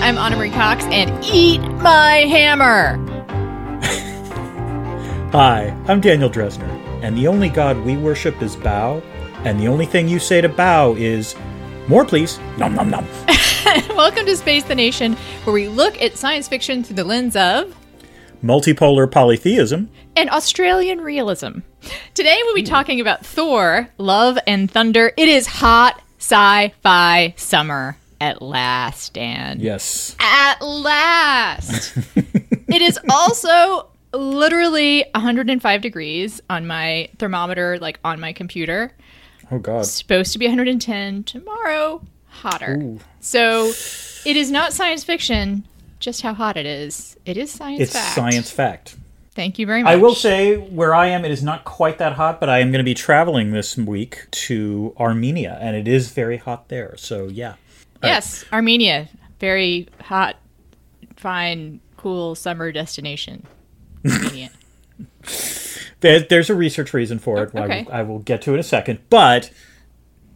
I'm Ana Marie Cox, and eat my hammer. Hi, I'm Daniel Drezner, and the only god we worship is Bao, and the only thing you say to Bao is, more please, nom nom nom. Welcome to Space the Nation, where we look at science fiction through the lens of Multipolar polytheism. and Australian realism. Today we'll be talking about Thor, Love and Thunder. It is hot sci-fi summer at last, Dan. Yes. At last. it is also literally 105 degrees on my thermometer, like on my computer. Oh God. It's Supposed to be 110 tomorrow, hotter. So it is not science fiction. Just how hot it is. It is science It's fact. science fact. Thank you very much. I will say where I am, it is not quite that hot, but I am going to be traveling this week to Armenia, and it is very hot there. So yeah. Yes, Armenia. Very hot, fine, cool summer destination. Armenia. There, there's a research reason for it. Okay. I, will, I will get to in a second. But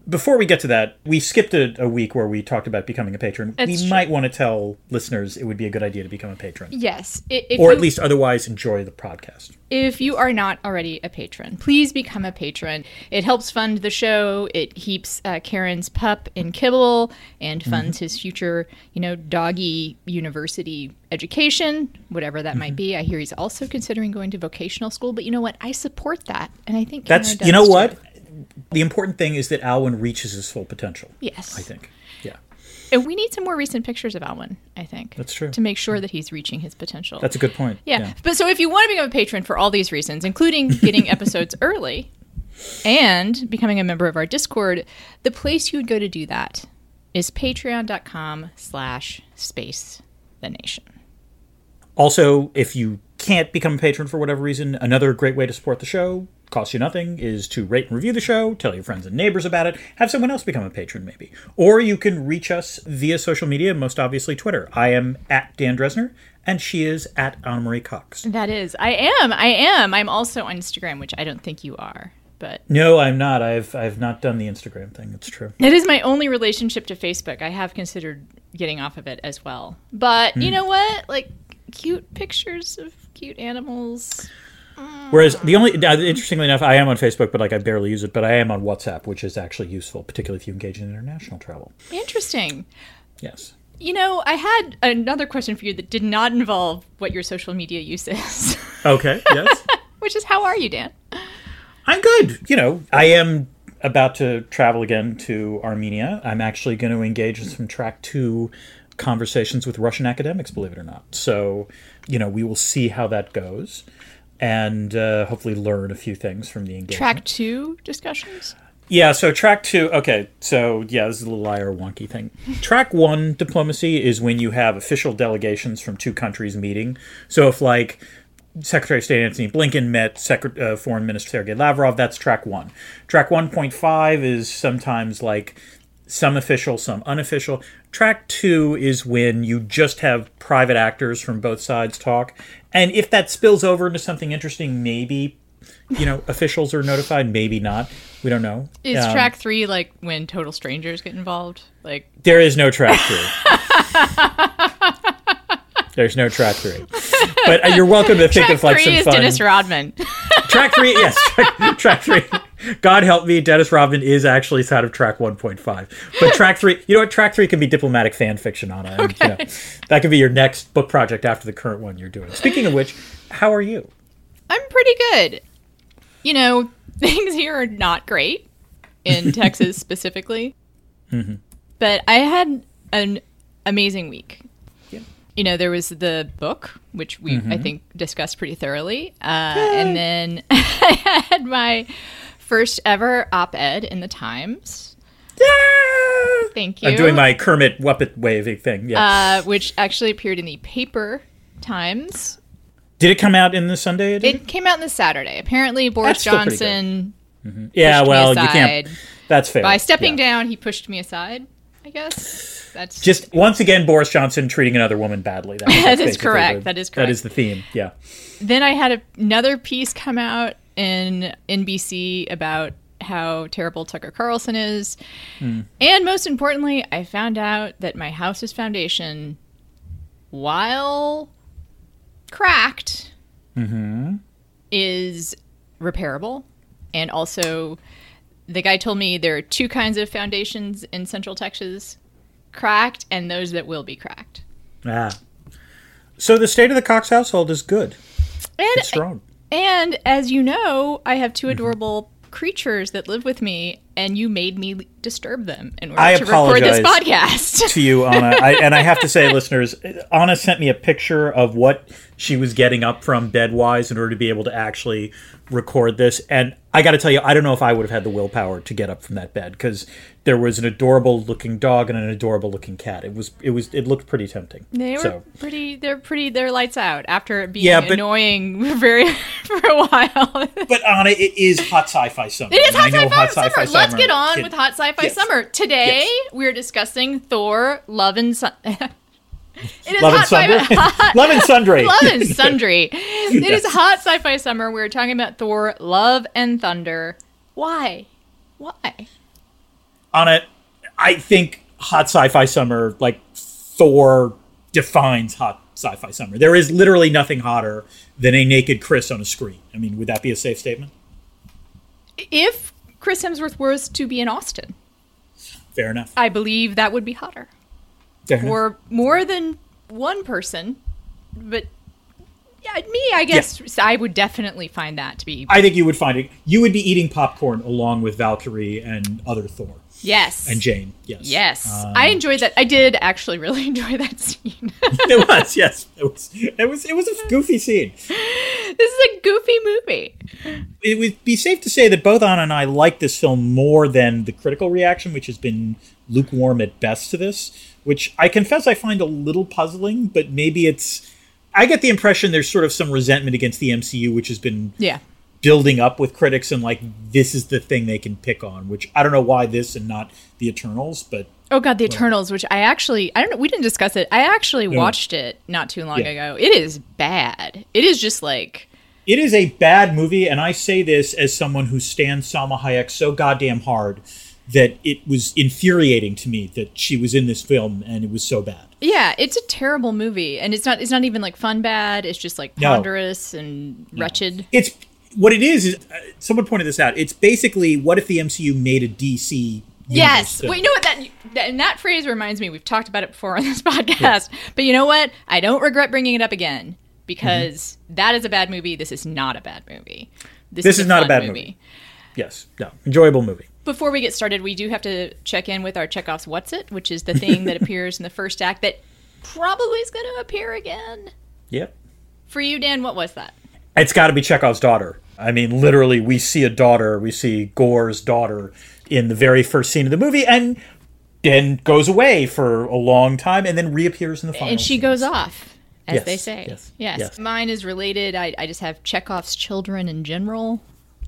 before we get to that, we skipped a, a week where we talked about becoming a patron. That's we true. might want to tell listeners it would be a good idea to become a patron, yes. If or you, at least otherwise enjoy the podcast. if you are not already a patron, please become a patron. It helps fund the show. It keeps uh, Karen's pup in kibble and funds his future, you know, doggy university education, whatever that might be. I hear he's also considering going to vocational school, but you know what? I support that, and I think Karen That's you know too. The important thing is that Alwyn reaches his full potential. Yes, I think. Yeah, And we need some more recent pictures of Alwyn, I think. That's true. To make sure that he's reaching his potential. that's a good point. yeah. But so if you want to become a patron for all these reasons, including getting episodes early and becoming a member of our Discord, the place you would go to do that is patreon.com slash space the nation. Also, if you can't become a patron for whatever reason, another great way to support the show, costs you nothing, is to rate and review the show, tell your friends and neighbors about it, have someone else become a patron maybe. Or you can reach us via social media, most obviously Twitter. I am at Dan Drezner, and she is at Ana Marie Cox. That is. I am. I am. I'm also on Instagram, which I don't think you are. But No, I'm not. I've I've not done the Instagram thing. It's true. It is my only relationship to Facebook. I have considered getting off of it as well. But Hmm. you know what? Like cute pictures of cute animals. Whereas the only, interestingly enough, I am on Facebook, but like I barely use it. But I am on WhatsApp, which is actually useful, particularly if you engage in international travel. Interesting. Yes. You know, I had another question for you that did not involve what your social media use is, Okay. Yes. which is how are you, Dan? I'm good. You know, I am about to travel again to Armenia. I'm actually going to engage in some track two conversations with Russian academics, believe it or not. So, you know, we will see how that goes and uh, hopefully learn a few things from the engagement. Track two discussions? Yeah, so track two, okay, so yeah, this is a little IR wonky thing. Track one diplomacy is when you have official delegations from two countries meeting. So if, like, Secretary of State Antony Blinken met Secret- uh, Foreign Minister Sergei Lavrov, that's track one. Track 1.5 is sometimes like some official, some unofficial. Track two is when you just have private actors from both sides talk. And if that spills over into something interesting, maybe, you know, officials are notified, maybe not. We don't know. Is Um, track three like when total strangers get involved? Like, There is no track three. There's no track three. But uh, you're welcome to think track of like three some is fun. Dennis Rodman. track three, yes, track, track three. God help me, Dennis Rodman is actually side of track 1.5. But track three, you know what? Track three can be diplomatic fan fiction on it. And, you know, that could be your next book project after the current one you're doing. Speaking of which, how are you? I'm pretty good. You know, things here are not great in Texas specifically. But I had an amazing week. You know, there was the book, which we, I think, discussed pretty thoroughly. Uh, and then I had my first ever op ed in the Times. Thank you. I'm doing my Kermit Muppet waving thing. Yeah. uh, which actually appeared in the paper Times. Did it come out in the Sunday edition? It came out in the Saturday. Apparently, Boris That's still pretty good. Johnson yeah, pushed me well, you aside. can't. That's fair. By stepping Yeah. down, he pushed me aside. I guess that's Just once again, Boris Johnson treating another woman badly. That, That that's correct. the- That is correct. is the theme. Yeah. then I had a, another piece come out in NBC about how terrible Tucker Carlson is. Hmm. And most importantly, I found out that my house's foundation while cracked, is repairable. And also, the guy told me there are two kinds of foundations in Central Texas cracked and those that will be cracked. Ah. So the state of the Cox household is good. And, It's strong. And as you know, I have two adorable creatures that live with me, and you made me disturb them in order I to record this podcast. to you, Ana. I, and I have to say, listeners, Ana sent me a picture of what she was getting up from bedwise in order to be able to actually record this. And I got to tell you, I don't know if I would have had the willpower to get up from that bed because there was an adorable looking dog and an adorable looking cat. It was, it was, it looked pretty tempting. They were so, pretty. They're pretty. They're lights out after it being Yeah, but- annoying very for a while. but Ana, it is hot sci-fi summer. It is and I hot sci-fi summer. Let's get on can- with hot sci-fi Yes. summer. Today Yes. we're discussing Thor: Love and Sun. it is Love and hot sci-fi. Sundry. Love and Sundry. Love and Sundry. It is hot sci-fi summer. We're talking about Thor: Love and Thunder. Why? Why? On it, I think hot sci-fi summer, like Thor, defines hot sci-fi summer. There is literally nothing hotter than a naked Chris on a screen. I mean, would that be a safe statement? If Chris Hemsworth was to be in Austin, Fair enough. I believe that would be hotter. Fair enough. for more than one person. But yeah, me, I guess I would definitely find that to be I think you would find it. You would be eating popcorn along with Valkyrie and other Thor yes, and Jane. Yes. yes. Um, I enjoyed that. I did actually really enjoy that scene. it was. Yes. It was. It was. It was a goofy scene. this is a goofy movie. it would be safe to say that both Ana and I like this film more than the critical reaction, which has been lukewarm at best to this, which I confess I find a little puzzling, but maybe it's. I get the impression there's sort of some resentment against the MCU, which has been Yeah. Building up with critics, and like this is the thing they can pick on, which I don't know why this and not the Eternals, but Oh god, the Eternals, which I actually I don't know we didn't discuss it. I actually watched it not too long Yeah. ago. It is bad. It is just like it is a bad movie, and I say this as someone who stands Salma Hayek so goddamn hard that it was infuriating to me that she was in this film and it was so bad. yeah, it's a terrible movie, and it's not it's not even like fun bad. It's just like No. ponderous and wretched. It's what it is. Is uh, someone pointed this out? It's basically what if the MCU made a DC? Yes. Well, you know what that, that and that phrase reminds me. We've talked about it before on this podcast, but you know what? I don't regret bringing it up again because that is a bad movie. This is not a bad movie. Mm-hmm. This is not a fun bad movie. Yes, no, enjoyable movie. Before we get started, we do have to check in with our Chekhov's "What's It," which is the thing that appears in the first act that probably is going to appear again. Yep, For you, Dan, what was that? It's got to be Chekhov's daughter. I mean, literally, we see a daughter. We see Gorr's daughter in the very first scene of the movie, and then goes away for a long time, and then reappears in the final. and she scene. goes off, as Yes, they say. yes, Yes. yes. Mine is related. I, I just have Chekhov's children in general.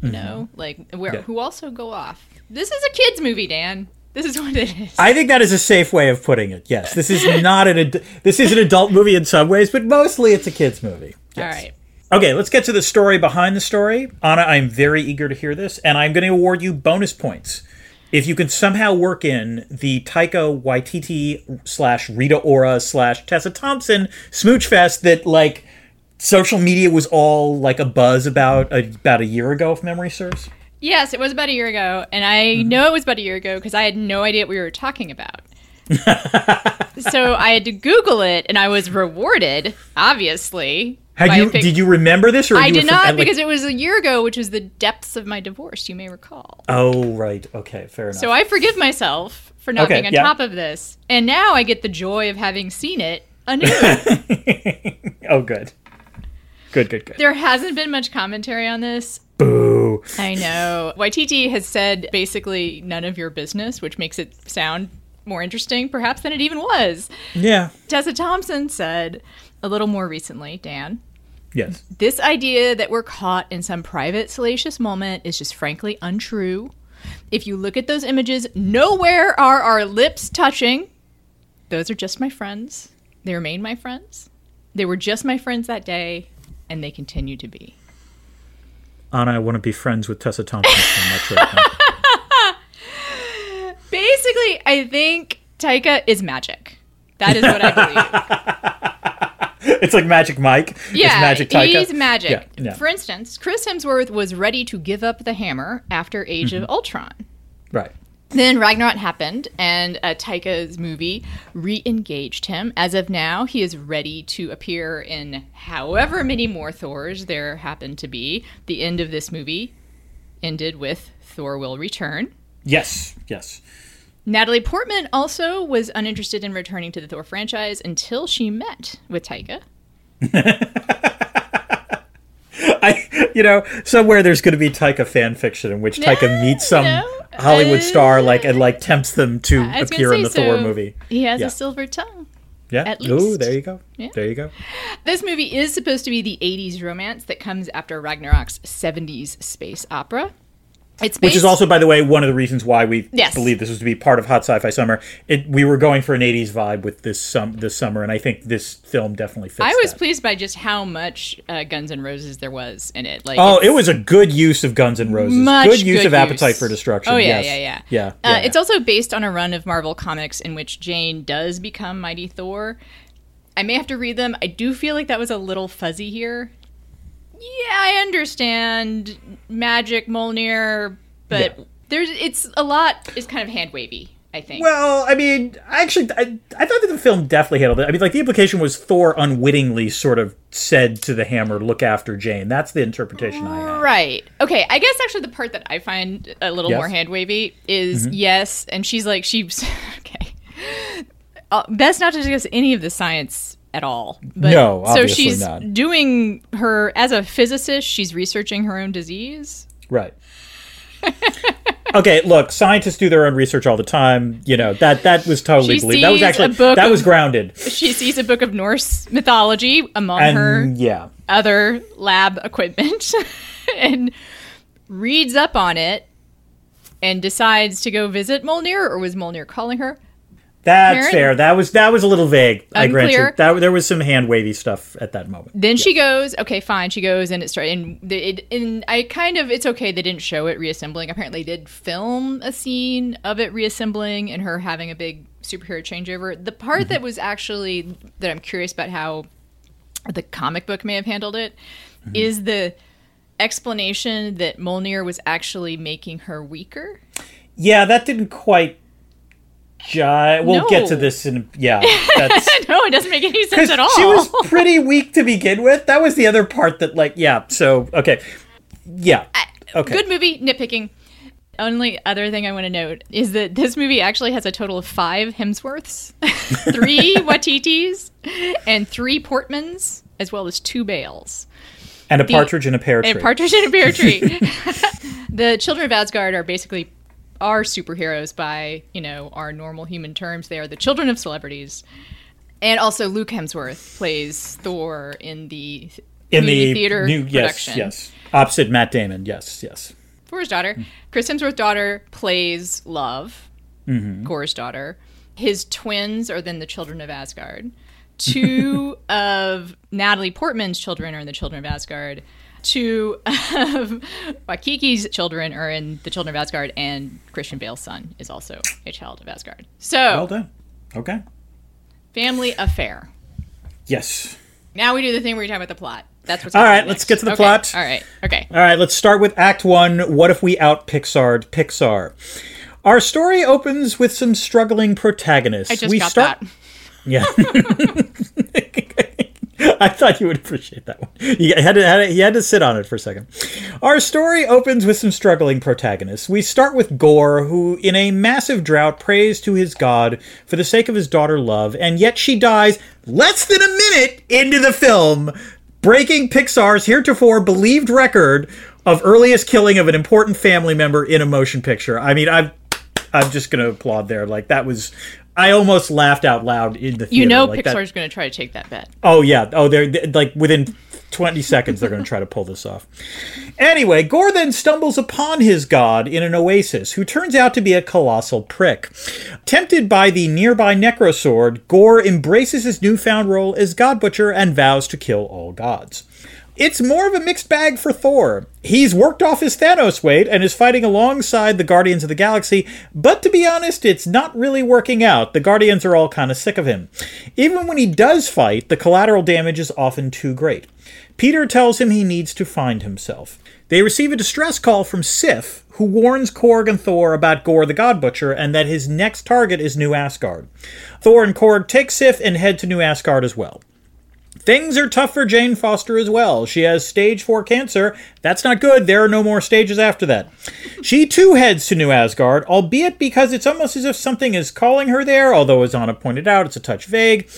You know, like where Mm-hmm. Yeah. who also go off. This is a kids movie, Dan. This is what it is. I think that is a safe way of putting it. Yes, this is not an ad- this is an adult movie in some ways, but mostly it's a kids movie. All Yes. right. Okay, let's get to the story behind the story. Ana, I'm very eager to hear this, and I'm going to award you bonus points if you can somehow work in the Taika Waititi slash Rita Ora slash Tessa Thompson smooch fest that like social media was all like a buzz about about a year ago, if memory serves. Yes, it was about a year ago, and I Mm-hmm. know it was about a year ago because I had no idea what we were talking about. so I had to Google it, and I was rewarded, obviously. Had you pic- did you remember this or I you did not from- like- because it was a year ago, which was the depths of my divorce. You may recall. Oh right, okay, fair enough. So I forgive myself for not Okay, being on yeah. top of this, and now I get the joy of having seen it anew. oh good, good, good, good. there hasn't been much commentary on this. Boo. I know. Waititi has said basically none of your business, which makes it sound more interesting, perhaps, than it even was. Yeah. Tessa Thompson said a little more recently, Dan, Yes. this idea that we're caught in some private, salacious moment is just frankly untrue. If you look at those images, nowhere are our lips touching. Those are just my friends. They remain my friends. They were just my friends that day, and they continue to be. Ana, I want to be friends with Tessa Thompson so much right now. Basically, I think Taika is magic. That is what I believe. it's like Magic Mike. Yeah, it's Magic Taika. he's magic. Yeah, yeah. For instance, Chris Hemsworth was ready to give up the hammer after Age Mm-hmm. of Ultron. Right. Then Ragnarok happened, and uh, Taika's movie re engaged him. As of now, he is ready to appear in however many more Thors there happen to be. The end of this movie ended with Thor will return. Yes. Yes. Natalie Portman also was uninterested in returning to the Thor franchise until she met with Taika. I, you know, somewhere there's going to be Taika fan fiction in which Taika Yeah, meets some you know, Hollywood uh, star, like and like tempts them to I was gonna appear in say, the Thor movie. He has Yeah. a silver tongue. Yeah. at Ooh, there you go. Yeah. There you go. This movie is supposed to be the 80s romance that comes after Ragnarok's 70s space opera. It's Which is also, by the way, one of the reasons why we Yes. believe this was to be part of Hot Sci-Fi Summer. It, we were going for an '80s vibe with this sum this summer, and I think this film definitely fits. I was that. pleased by just how much uh, Guns N' Roses there was in it. Like, Oh, it was a good use of Guns N' Roses. much good use of good Appetite use. for Destruction. Oh yeah, yes. yeah, yeah, yeah. Uh, yeah. It's also based on a run of Marvel comics in which Jane does become Mighty Thor. I may have to read them. I do feel like that was a little fuzzy here. Yeah, I understand magic Mjolnir, but Yeah. there's it's a lot is kind of hand wavy. I think. Well, I mean, I actually, I, I thought that the film definitely handled it. I mean, like the implication was Thor unwittingly sort of said to the Hammer, "Look after Jane." That's the interpretation I had. Right. Okay. I guess actually the part that I find a little Yes. Mm-hmm. more hand wavy is yes, and she's like she's okay. Uh, best not to discuss any of the science at all. But, No, so she's not. doing her as a physicist. She's researching her own disease. Right. okay, look, scientists do their own research all the time. You know that that was totally believed. That was actually book that of- was grounded. She sees a book of Norse mythology among And her yeah, other lab equipment and reads up on it and decides to go visit Mjolnir, or was Mjolnir calling her? That's Karen? fair. That was that was a little vague. I grant you. That there was some hand wavy stuff at that moment. Then she goes, okay, fine. She goes and it started, and it, and I kind of, it's okay. They didn't show it reassembling. Apparently, did film a scene of it reassembling and her having a big superhero changeover. The part mm-hmm. that was actually that I'm curious about how the comic book may have handled it mm-hmm. is the explanation that Mjolnir was actually making her weaker. Yeah, that didn't quite We'll get to this in yeah. That's no, it doesn't make any sense at all. she was pretty weak to begin with. That was the other part that like yeah. So okay, yeah. Okay. Good movie, nitpicking. Only other thing I want to note is that this movie actually has a total of five Hemsworths, three Waititis, and three Portmans, as well as two Bales. And a partridge in a pear tree. And Partridge in a Pear Tree. the children of Asgard are basically our superheroes by, you know, our normal human terms. They are the children of celebrities. And also Luke Hemsworth plays Thor in the in the theater new yes production. yes opposite Matt Damon. Yes yes. Thor's daughter. Chris Hemsworth's daughter plays Love, mm-hmm. Gorr's daughter. His twins are then the children of Asgard. Two of Natalie Portman's children are in the children of Asgard. Two of um, Waititi's children are in the children of Asgard, and Christian Bale's son is also a child of Asgard. So, Well done. Okay. family affair. Yes. Now we do the thing where we talk about the plot. That's what's all right. right, let's get to the Okay, plot. All right. Okay. All right, let's start with Act One. What if we out Pixar'd Pixar? Our story opens with some struggling protagonists. I just we got start- that. Yeah. I thought you would appreciate that one. You had to, had to, he had to sit on it for a second. Our story opens with some struggling protagonists. We start with Gorr, who, in a massive drought, prays to his god for the sake of his daughter Love, and yet she dies less than a minute into the film, breaking Pixar's heretofore believed record of earliest killing of an important family member in a motion picture. I mean, I'm I'm just gonna applaud there. Like that was. I almost laughed out loud in the theater. You know like Pixar's going to try to take that bet. Oh yeah. Oh, they're they- like within 20 seconds they're going to try to pull this off. Anyway, Gorr then stumbles upon his god in an oasis, who turns out to be a colossal prick. Tempted by the nearby Necrosword, Gorr embraces his newfound role as God Butcher and vows to kill all gods. It's more of a mixed bag for Thor. He's worked off his Thanos weight and is fighting alongside the Guardians of the Galaxy, but to be honest, it's not really working out. The Guardians are all kind of sick of him. Even when he does fight, the collateral damage is often too great. Peter tells him he needs to find himself. They receive a distress call from Sif, who warns Korg and Thor about Gorr the God Butcher and that his next target is New Asgard. Thor and Korg take Sif and head to New Asgard as well. Things are tough for Jane Foster as well. She has stage 4 cancer. That's not good. There are no more stages after that. She too heads to New Asgard, albeit because it's almost as if something is calling her there, although, as Ana pointed out, it's a touch vague.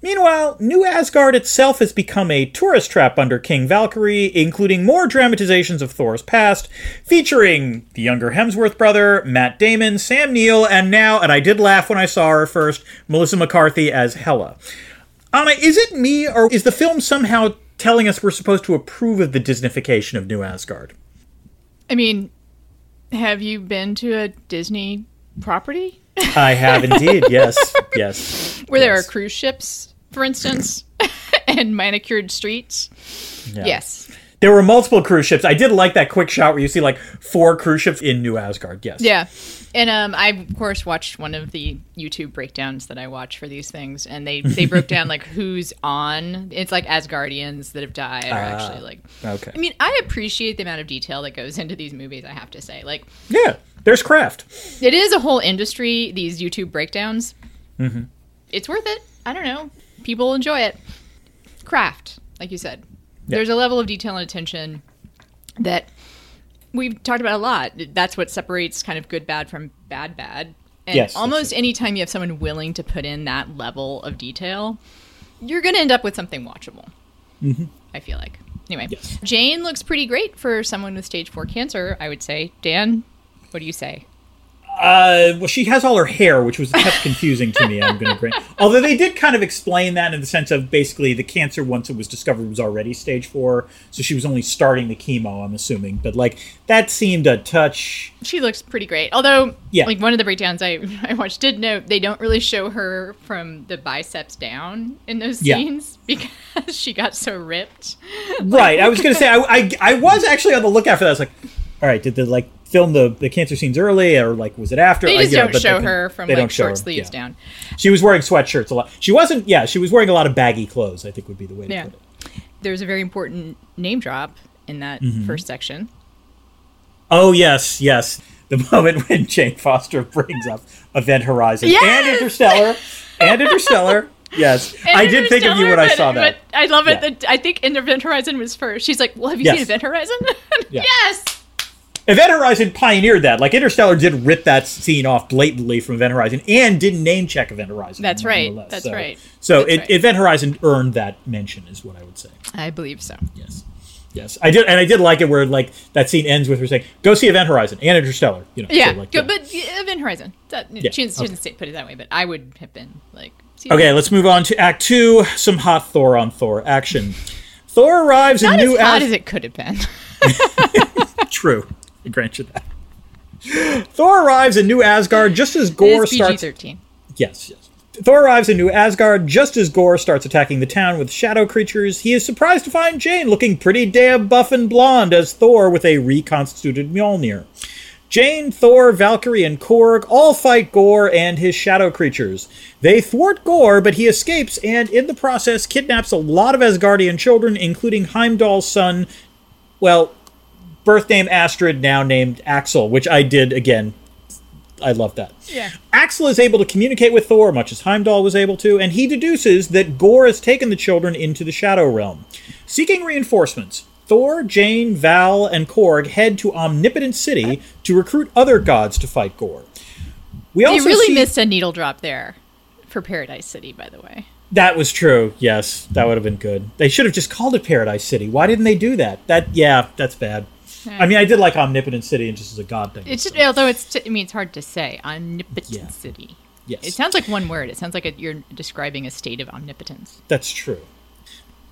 Meanwhile, New Asgard itself has become a tourist trap under King Valkyrie, including more dramatizations of Thor's past, featuring the younger Hemsworth brother, Matt Damon, Sam Neill, and now, and I did laugh when I saw her first, Melissa McCarthy as Hela. Ana, is it me, or is the film somehow telling us we're supposed to approve of the Disneyfication of New Asgard? I mean, have you been to a Disney property? I have indeed, yes. Yes. Where there are cruise ships, for instance, and manicured streets? Yeah. Yes. There were multiple cruise ships. I did like that quick shot where you see like four cruise ships in New Asgard. Yes. Yeah. And um, I of course watched one of the YouTube breakdowns that I watch for these things, and they they broke down like who's on. It's like Asgardians that have died, or actually like. Okay. I mean, I appreciate the amount of detail that goes into these movies. I have to say, like, Yeah. There's craft. it is a whole industry. These YouTube breakdowns. Mm-hmm. It's worth it. I don't know. People enjoy it. Craft, like you said. There's a level of detail and attention that we've talked about a lot. That's what separates kind of good bad from bad bad. And Yes, almost anytime you have someone willing to put in that level of detail, you're going to end up with something watchable. Mm-hmm. I feel like. Anyway, Yes. Jane looks pretty great for someone with stage four cancer, I would say. Dan, what do you say? Uh, well, she has all her hair, which was kept confusing to me. I'm going to grant. Although they did kind of explain that in the sense of basically the cancer once it was discovered was already stage four, so she was only starting the chemo. I'm assuming, but like that seemed a touch. She looks pretty great. Although, Yeah. like one of the breakdowns I, I watched did note they don't really show her from the biceps down in those Yeah. scenes because she got so ripped. Right. I was going to say I, I I was actually on the lookout for that. I was like, all right, did the like film the the cancer scenes early or like was it after? They I- just know, don't show they- her from they like don't show short sleeves yeah. down. She was wearing sweatshirts a lot. She wasn't. Yeah, she was wearing a lot of baggy clothes. I think would be the way to Yeah. put it. There's a very important name drop in that Mm-hmm. first section. Oh yes, yes. The moment when Jane Foster brings up Event Horizon and Interstellar and Interstellar. Yes, And I did think of you when I saw that. I love it Yeah. that I think Event Horizon was first. She's like, "Well, have you Yes. seen Event Horizon?" Yes. Event Horizon pioneered that. Like Interstellar did rip that scene off blatantly from Event Horizon and didn't name check Event Horizon. That's right. That's so, right. So That's it, right. Event Horizon earned that mention, is what I would say. I believe so. Yes. Yes, I did, and I did like it where like that scene ends with her saying, "Go see Event Horizon and Interstellar." You know, so, Yeah, like, good, but yeah, Event Horizon. That, she didn't, she okay. didn't say, put it that way, but I would have been like, see Okay, let's move on to Act Two. Some hot Thor on Thor action. Thor arrives not in as New hot as it could have been. True, I grant you that. Thor arrives in New Asgard just as Gorr It is PG starts. thirteen. Yes, yes. Thor arrives in New Asgard just as Gorr starts attacking the town with shadow creatures. He is surprised to find Jane looking pretty damn buff and blonde as Thor with a reconstituted Mjolnir. Jane, Thor, Valkyrie, and Korg all fight Gorr and his shadow creatures. They thwart Gorr, but he escapes and, in the process, kidnaps a lot of Asgardian children, including Heimdall's son, well, birth name Astrid, now named Axel, which I did again. I love that. Yeah. Axel is able to communicate with Thor, much as Heimdall was able to, and he deduces that Gorr has taken the children into the Shadow Realm. Seeking reinforcements, Thor, Jane, Val, and Korg head to Omnipotent City to recruit other gods to fight Gorr. We also really see- missed a needle drop there for Paradise City, by the way. That was true. Yes, that would have been good. They should have just called it Paradise City. Why didn't they do that? That yeah, that's bad. Hmm. I mean, I did like Omnipotent City and just as a god thing. It's so, just, although it's t- I mean it's hard to say omnipotent Yeah. city. yes, It sounds like one word. It sounds like a, you're describing a state of omnipotence. That's true.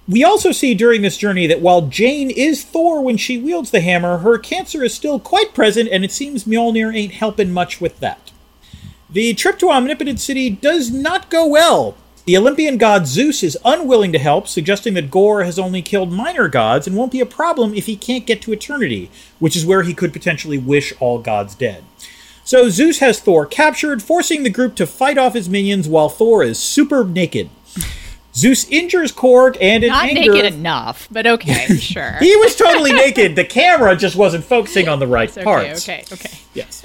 We also see during this journey that while Jane is Thor when she wields the hammer, her cancer is still quite present, and it seems Mjolnir ain't helping much with that. The trip to Omnipotent City does not go well. The Olympian god Zeus is unwilling to help, suggesting that Gorr has only killed minor gods and won't be a problem if he can't get to eternity, which is where he could potentially wish all gods dead. So Zeus has Thor captured, forcing the group to fight off his minions while Thor is super naked. Zeus injures Korg and in Not anger, naked enough, but okay, sure. he was totally naked. The camera just wasn't focusing on the right okay, parts. okay, okay. Yes.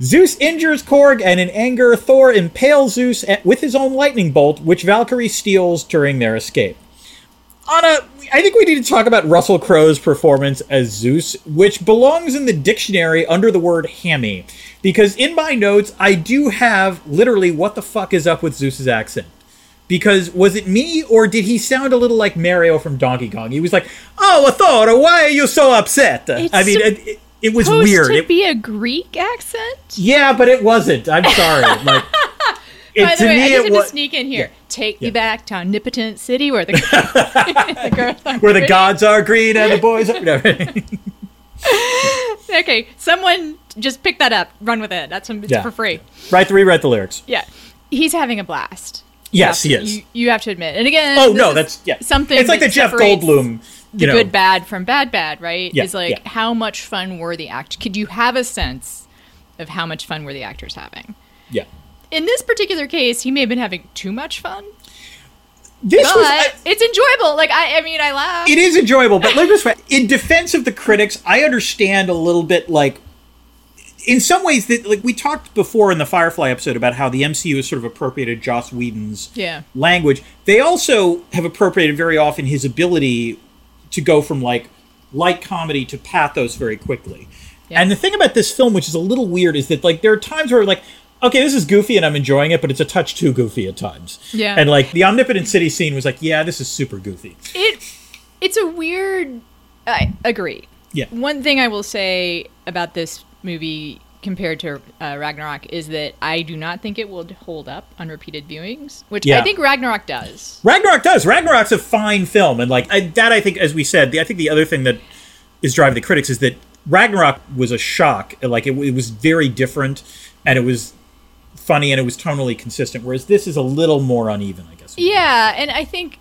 Zeus injures Korg, and in anger, Thor impales Zeus with his own lightning bolt, which Valkyrie steals during their escape. Ana, I think we need to talk about Russell Crowe's performance as Zeus, which belongs in the dictionary under the word hammy. Because in my notes, I do have literally what the fuck is up with Zeus's accent. Because was it me, or did he sound a little like Mario from Donkey Kong? He was like, "Oh, Thor, why are you so upset?" It's I mean, it, it, it was weird. to It- be a Greek accent. yeah, but it wasn't. I'm sorry. Like, it, By to the way, I just was to sneak in here. Take Yeah. me back to omnipotent city where the, the where the pretty. gods are green and the boys are. No. Okay, someone just pick that up, run with it. That's Yeah. for free. right to rewrite the lyrics. Yeah, he's having a blast. Yes, You he have to- is. You, you have to admit. And again, Oh no, that's yeah. something. It's like the Jeff Goldblum. The You know, good bad from bad bad, right? Yeah, is like yeah. how much fun were the act? Could you have a sense of how much fun were the actors having? yeah. In this particular case, he may have been having too much fun, This but was. I- it's enjoyable. Like I, I mean, I laugh. it is enjoyable, but me just say, in defense of the critics, I understand a little bit like in some ways that like we talked before in the Firefly episode about how the MCU has sort of appropriated Joss Whedon's Yeah. language. They also have appropriated very often his ability to go from like light comedy to pathos very quickly. Yeah. And the thing about this film, which is a little weird, is that like there are times where like, okay, this is goofy and I'm enjoying it, but it's a touch too goofy at times. Yeah. And like the omnipotent city scene was like, yeah, this is super goofy. it it's a weird i agree Yeah. one thing i will say about this movie compared to uh, ragnarok is that i do not think it will hold up on repeated viewings which Yeah. i think ragnarok does Ragnarok does. Ragnarok's a fine film, and like I, that, I think, as we said, the, I think the other thing that is driving the critics is that Ragnarok was a shock. Like it, it was very different, and it was funny, and it was tonally consistent. Whereas this is a little more uneven, I guess. yeah and i think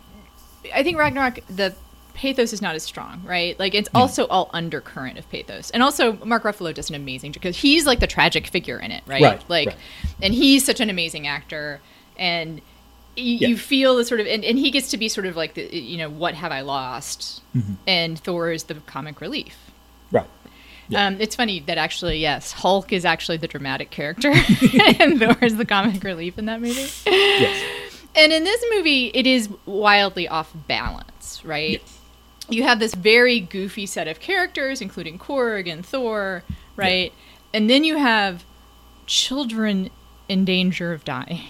i think ragnarok the pathos is not as strong right like it's also all undercurrent of pathos and also mark ruffalo does an amazing because he's like the tragic figure in it right, Right, like right. and he's such an amazing actor and you, Yeah. you feel the sort of and, and he gets to be sort of like the you know what have i lost Mm-hmm. and thor is the comic relief Right. Yeah. um, it's funny that actually yes hulk is actually the dramatic character and thor is the comic relief in that movie Yes. and in this movie, it is wildly off balance, right? You have this very goofy set of characters, including Korg and Thor, right? And then you have children in danger of dying.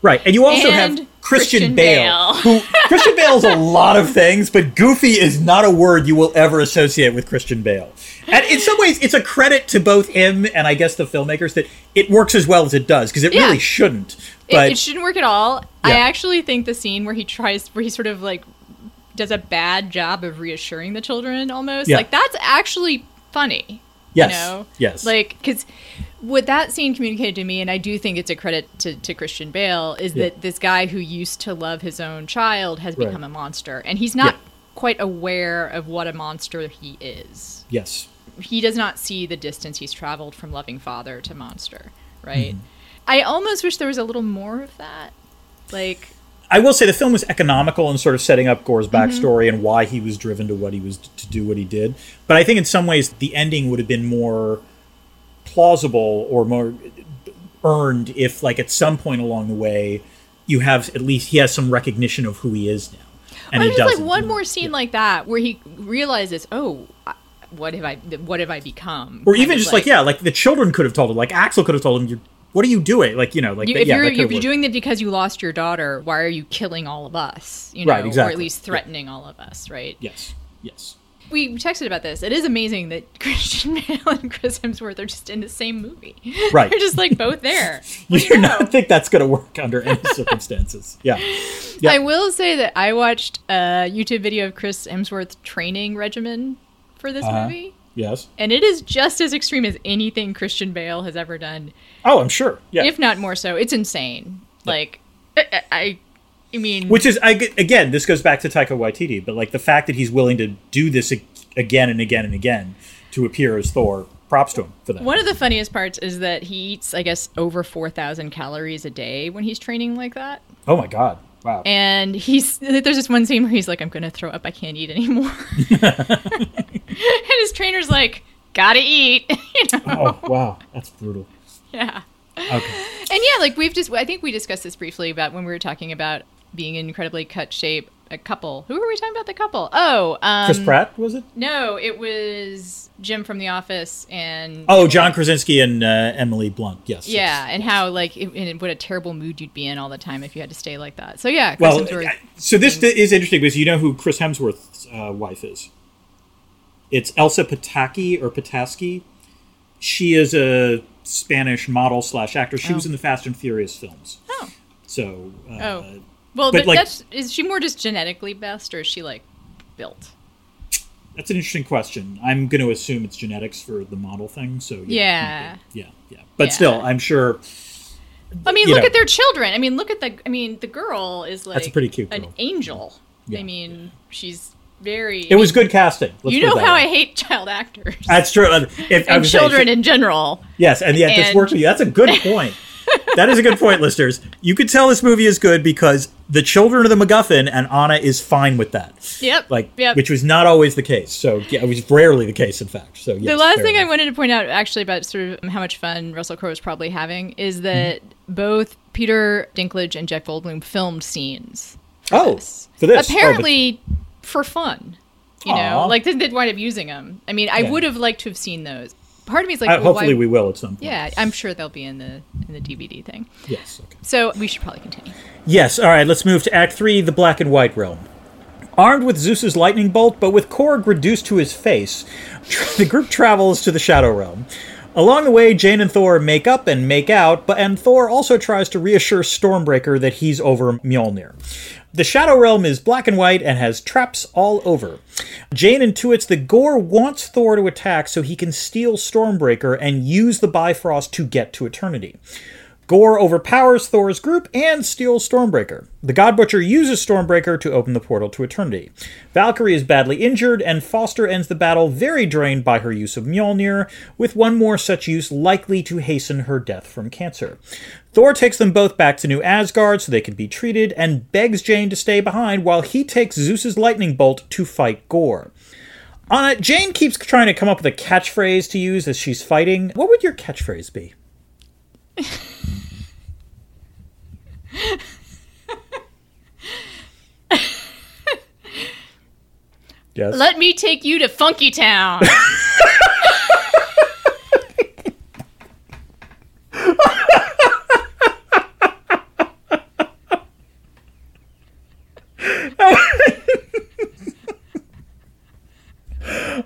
Right, and you also And have Christian, Christian Bale, Bale. who Christian Bale's a lot of things, but goofy is not a word you will ever associate with Christian Bale. And in some ways, it's a credit to both him and I guess the filmmakers that it works as well as it does because it Yeah. really shouldn't. It, But it shouldn't work at all. I actually think the scene where he tries, where he sort of like does a bad job of reassuring the children almost, Yeah. like that's actually funny. Yes. You know? Yes. Like, because what that scene communicated to me, and I do think it's a credit to, to Christian Bale, is Yeah. that this guy who used to love his own child has Right. become a monster. And he's not Yeah. quite aware of what a monster he is. yes, He does not see the distance he's traveled from loving father to monster, right? Mm-hmm. I almost wish there was a little more of that. Like, I will say the film was economical in sort of setting up Gorr's Mm-hmm. backstory and why he was driven to what he was to do what he did. But I think in some ways the ending would have been more plausible or more earned if, like, at some point along the way, you have at least he has some recognition of who he is now. And he just like doesn't. one more scene like that where he realizes, oh, I- what have I, what have I become? or even just like, yeah, like the children could have told him, like Axel could have told him, "You're what are you doing?" Like you know, like You, that- if yeah, you're, if you're doing that because you lost your daughter, why are you killing all of us? You know, Right, or at least threatening all of us, right? yes, yes. We texted about this. It is amazing that Christian Bale and Chris Hemsworth are just in the same movie. Right. They're just like both there. You Way do to not think that's going to work under any circumstances. Yeah. Yeah. I will say that I watched a YouTube video of Chris Hemsworth training regimen for this Uh-huh. movie. Yes. And it is just as extreme as anything Christian Bale has ever done. Oh, I'm sure. Yeah. if not more so. It's insane. Like I, I I mean, Which is I, again, this goes back to Taika Waititi, but like the fact that he's willing to do this again and again and again to appear as Thor, props to him for that. one of the funniest parts is that he eats, I guess, over 4,000 calories a day when he's training like that. oh my god! Wow. And he's there's this one scene where he's like, "I'm gonna throw up. I can't eat anymore." and his trainer's like, "Gotta eat." you know? oh wow, that's brutal. Yeah. Okay. And yeah, like we've just I think we discussed this briefly about when we were talking about being in incredibly cut shape. A couple. Who were we talking about? The couple. Oh, um, Chris Pratt was it? No, it was Jim from The Office and Oh, John Krasinski and uh, Emily Blunt. Yes. yeah, yes. and how like it, and what a terrible mood you'd be in all the time if you had to stay like that. So yeah, Chris Well, Hemsworth- so this is interesting because you know who Chris Hemsworth's uh, wife is. It's Elsa Pataky or Pataski. She is a Spanish model slash actress. She Oh. was in the Fast and Furious films. oh So, uh, oh well, but, but, like- that's is she more just genetically best or is she like built? that's an interesting question. I'm going to assume it's genetics for the model thing. So Yeah. yeah, yeah. But Yeah. still, I'm sure. I mean, look know. at their children. I mean, look at the. I mean, the girl is like that's a pretty cute an girl. angel. Yeah, I mean, she's very. It was good casting. Let's You know how way. I hate child actors That's true. If, and was saying- children in general. Yes, and yet this And- worked for you. That's a good point. that is a good point, listeners. You could tell this movie is good because the children of the MacGuffin, and Ana is fine with that. Yep. Like, yep. which was not always the case. So yeah, it was rarely the case, in fact. So yes, the last thing I wanted to point out, actually, about sort of how much fun Russell Crowe is probably having, is that Mm-hmm. both Peter Dinklage and Jeff Goldblum filmed scenes. oh this. for this Oh, but- Apparently, for fun. You Aw. know, like they did wind up using them. I mean, I Yeah. would have liked to have seen those. Part of me is like, I- well, hopefully why- we will at some point. Yeah, I'm sure they'll be in the in the DVD thing. Yes. Okay. So we should probably continue. Yes, all right, let's move to Act 3, the Black and White Realm. Armed with Zeus's lightning bolt, but with Korg reduced to his face, the group travels to the Shadow Realm. Along the way, Jane and Thor make up and make out, but and Thor also tries to reassure Stormbreaker that he's over Mjolnir. The Shadow Realm is black and white and has traps all over. Jane intuits that Gorr wants Thor to attack so he can steal Stormbreaker and use the Bifrost to get to Eternity. Gorr overpowers Thor's group and steals Stormbreaker. The God Butcher uses Stormbreaker to open the portal to Eternity. Valkyrie is badly injured, and Foster ends the battle very drained by her use of Mjolnir, with one more such use likely to hasten her death from cancer. Thor takes them both back to New Asgard so they can be treated, and begs Jane to stay behind while he takes Zeus's lightning bolt to fight Gorr. Ana, Jane keeps trying to come up with a catchphrase to use as she's fighting. What would your catchphrase be? Yes. Let me take you to Funky Town.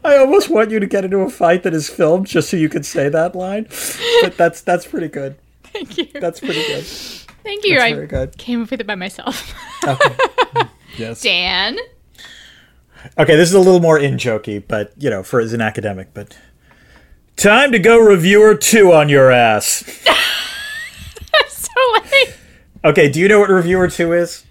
I almost want you to get into a fight that is filmed just so you can say that line. But that's that's pretty good. Thank you. That's pretty good. Thank you. That's I very good. came up with it by myself. Yes. Dan. Okay, this is a little more in jokey, but you know, for as an academic, but time to go reviewer two on your ass. So like, Okay, do you know what reviewer two is?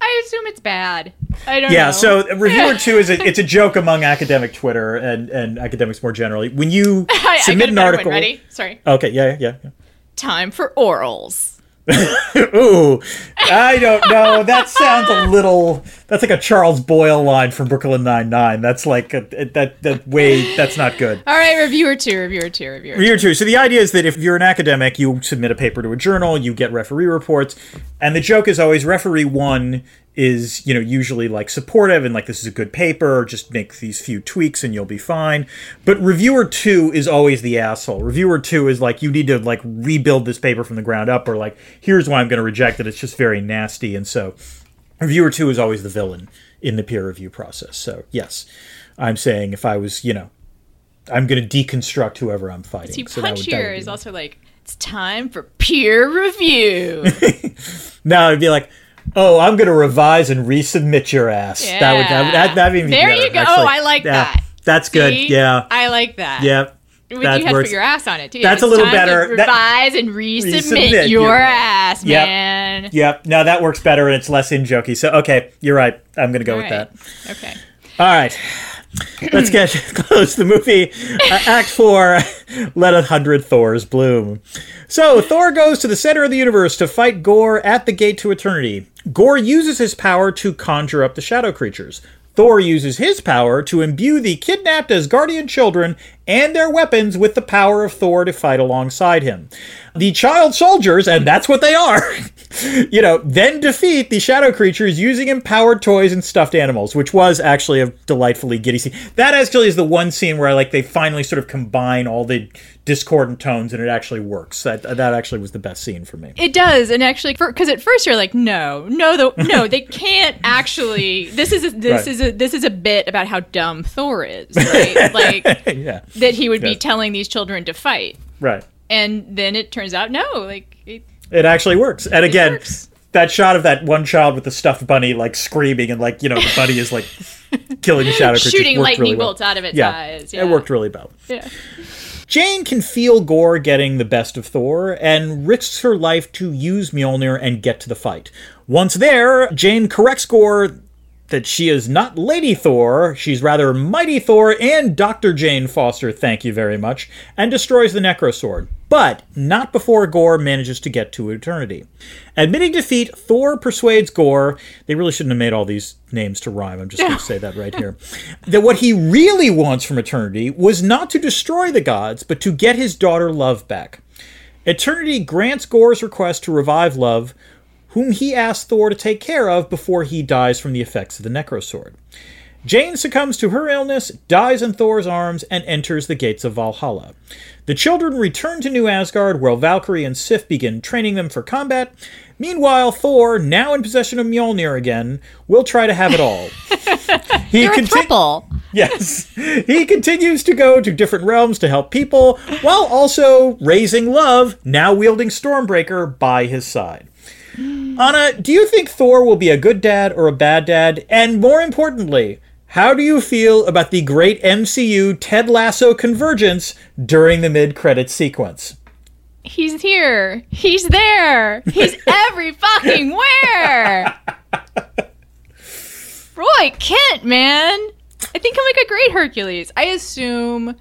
I assume it's bad. I don't Yeah, know. so reviewer two is a, it's a joke among academic Twitter and, and academics more generally. When you I, I submit an article, one. Ready? Sorry. okay, yeah, yeah, yeah. Time for orals. Ooh, I don't know. That sounds a little. That's like a Charles Boyle line from Brooklyn Nine Nine. That's like a, that that way. That's not good. All right, reviewer two, reviewer two, reviewer two. Reviewer two. So the idea is that if you're an academic, you submit a paper to a journal, you get referee reports, and the joke is always referee one is you know usually like supportive and like this is a good paper, just make these few tweaks and you'll be fine. But reviewer two is always the asshole. Reviewer two is like you need to like rebuild this paper from the ground up, or like here's why I'm going to reject it. It's just very nasty, and so reviewer two is always the villain in the peer review process. So yes, I'm saying if I was you know I'm going to deconstruct whoever I'm fighting. See, So that would is also like it's time for peer review. No, it'd be like, oh, I'm going to revise and resubmit your ass. That would that, that that'd be There better, you go. actually. Oh, I like Yeah, that. That's good. See? Yeah, I like that. yeah. With That you had to put your ass on it too. That's a little better. That- revise and resubmit, Resubmit your your- ass, Yep. man. Yep. No, that works better and it's less in jokey. So okay, you're right. I'm gonna go All with right. that. Okay. All right. Let's get close to the movie. Uh, Act 4 Let a Hundred Thors Bloom. So, Thor goes to the center of the universe to fight Gorr at the Gate to Eternity. Gorr uses his power to conjure up the shadow creatures. Thor uses his power to imbue the kidnapped Asgardian children and their weapons with the power of Thor to fight alongside him. The child soldiers, and that's what they are, you know, then defeat the shadow creatures using empowered toys and stuffed animals, which was actually a delightfully giddy scene. That actually is the one scene where like they finally sort of combine all the discordant tones and it actually works. That that actually was the best scene for me. It does, and actually, because at first you're like, no, no, the, no, they can't actually. This is a, this Right. is a this is a bit about how dumb Thor is, right? like yeah. That he would be telling these children to fight, Right. and then it turns out no, like it, It actually works. And again, works. that shot of that one child with the stuffed bunny like screaming and like, you know, the bunny is like killing the shadow creatures shooting lightning really well. bolts out of its yeah, eyes. Yeah, It worked really well. Yeah. Jane can feel Gorr getting the best of Thor and risks her life to use Mjolnir and get to the fight. Once there, Jane corrects Gorr that she is not Lady Thor, she's rather Mighty Thor and Dr. Jane Foster, thank you very much, and destroys the Necrosword. But not before Gorr manages to get to Eternity. Admitting defeat, Thor persuades Gorr, they really shouldn't have made all these names to rhyme, I'm just going to say that right here, that what he really wants from Eternity was not to destroy the gods, but to get his daughter Love back. Eternity grants Gorr's request to revive Love, whom he asks Thor to take care of before he dies from the effects of the Necrosword. Jane succumbs to her illness, dies in Thor's arms, and enters the gates of Valhalla. The children return to New Asgard, where Valkyrie and Sif begin training them for combat. Meanwhile, Thor, now in possession of Mjolnir again, will try to have it all. he conti- Yes. He continues to go to different realms to help people, while also raising love, now wielding Stormbreaker by his side. Ana, do you think Thor will be a good dad or a bad dad? And more importantly, how do you feel about the great MCU Ted Lasso convergence during the mid credit sequence? He's here. He's there. He's every fucking where. Roy Kent, man. I think he'll make a great Hercules. I assume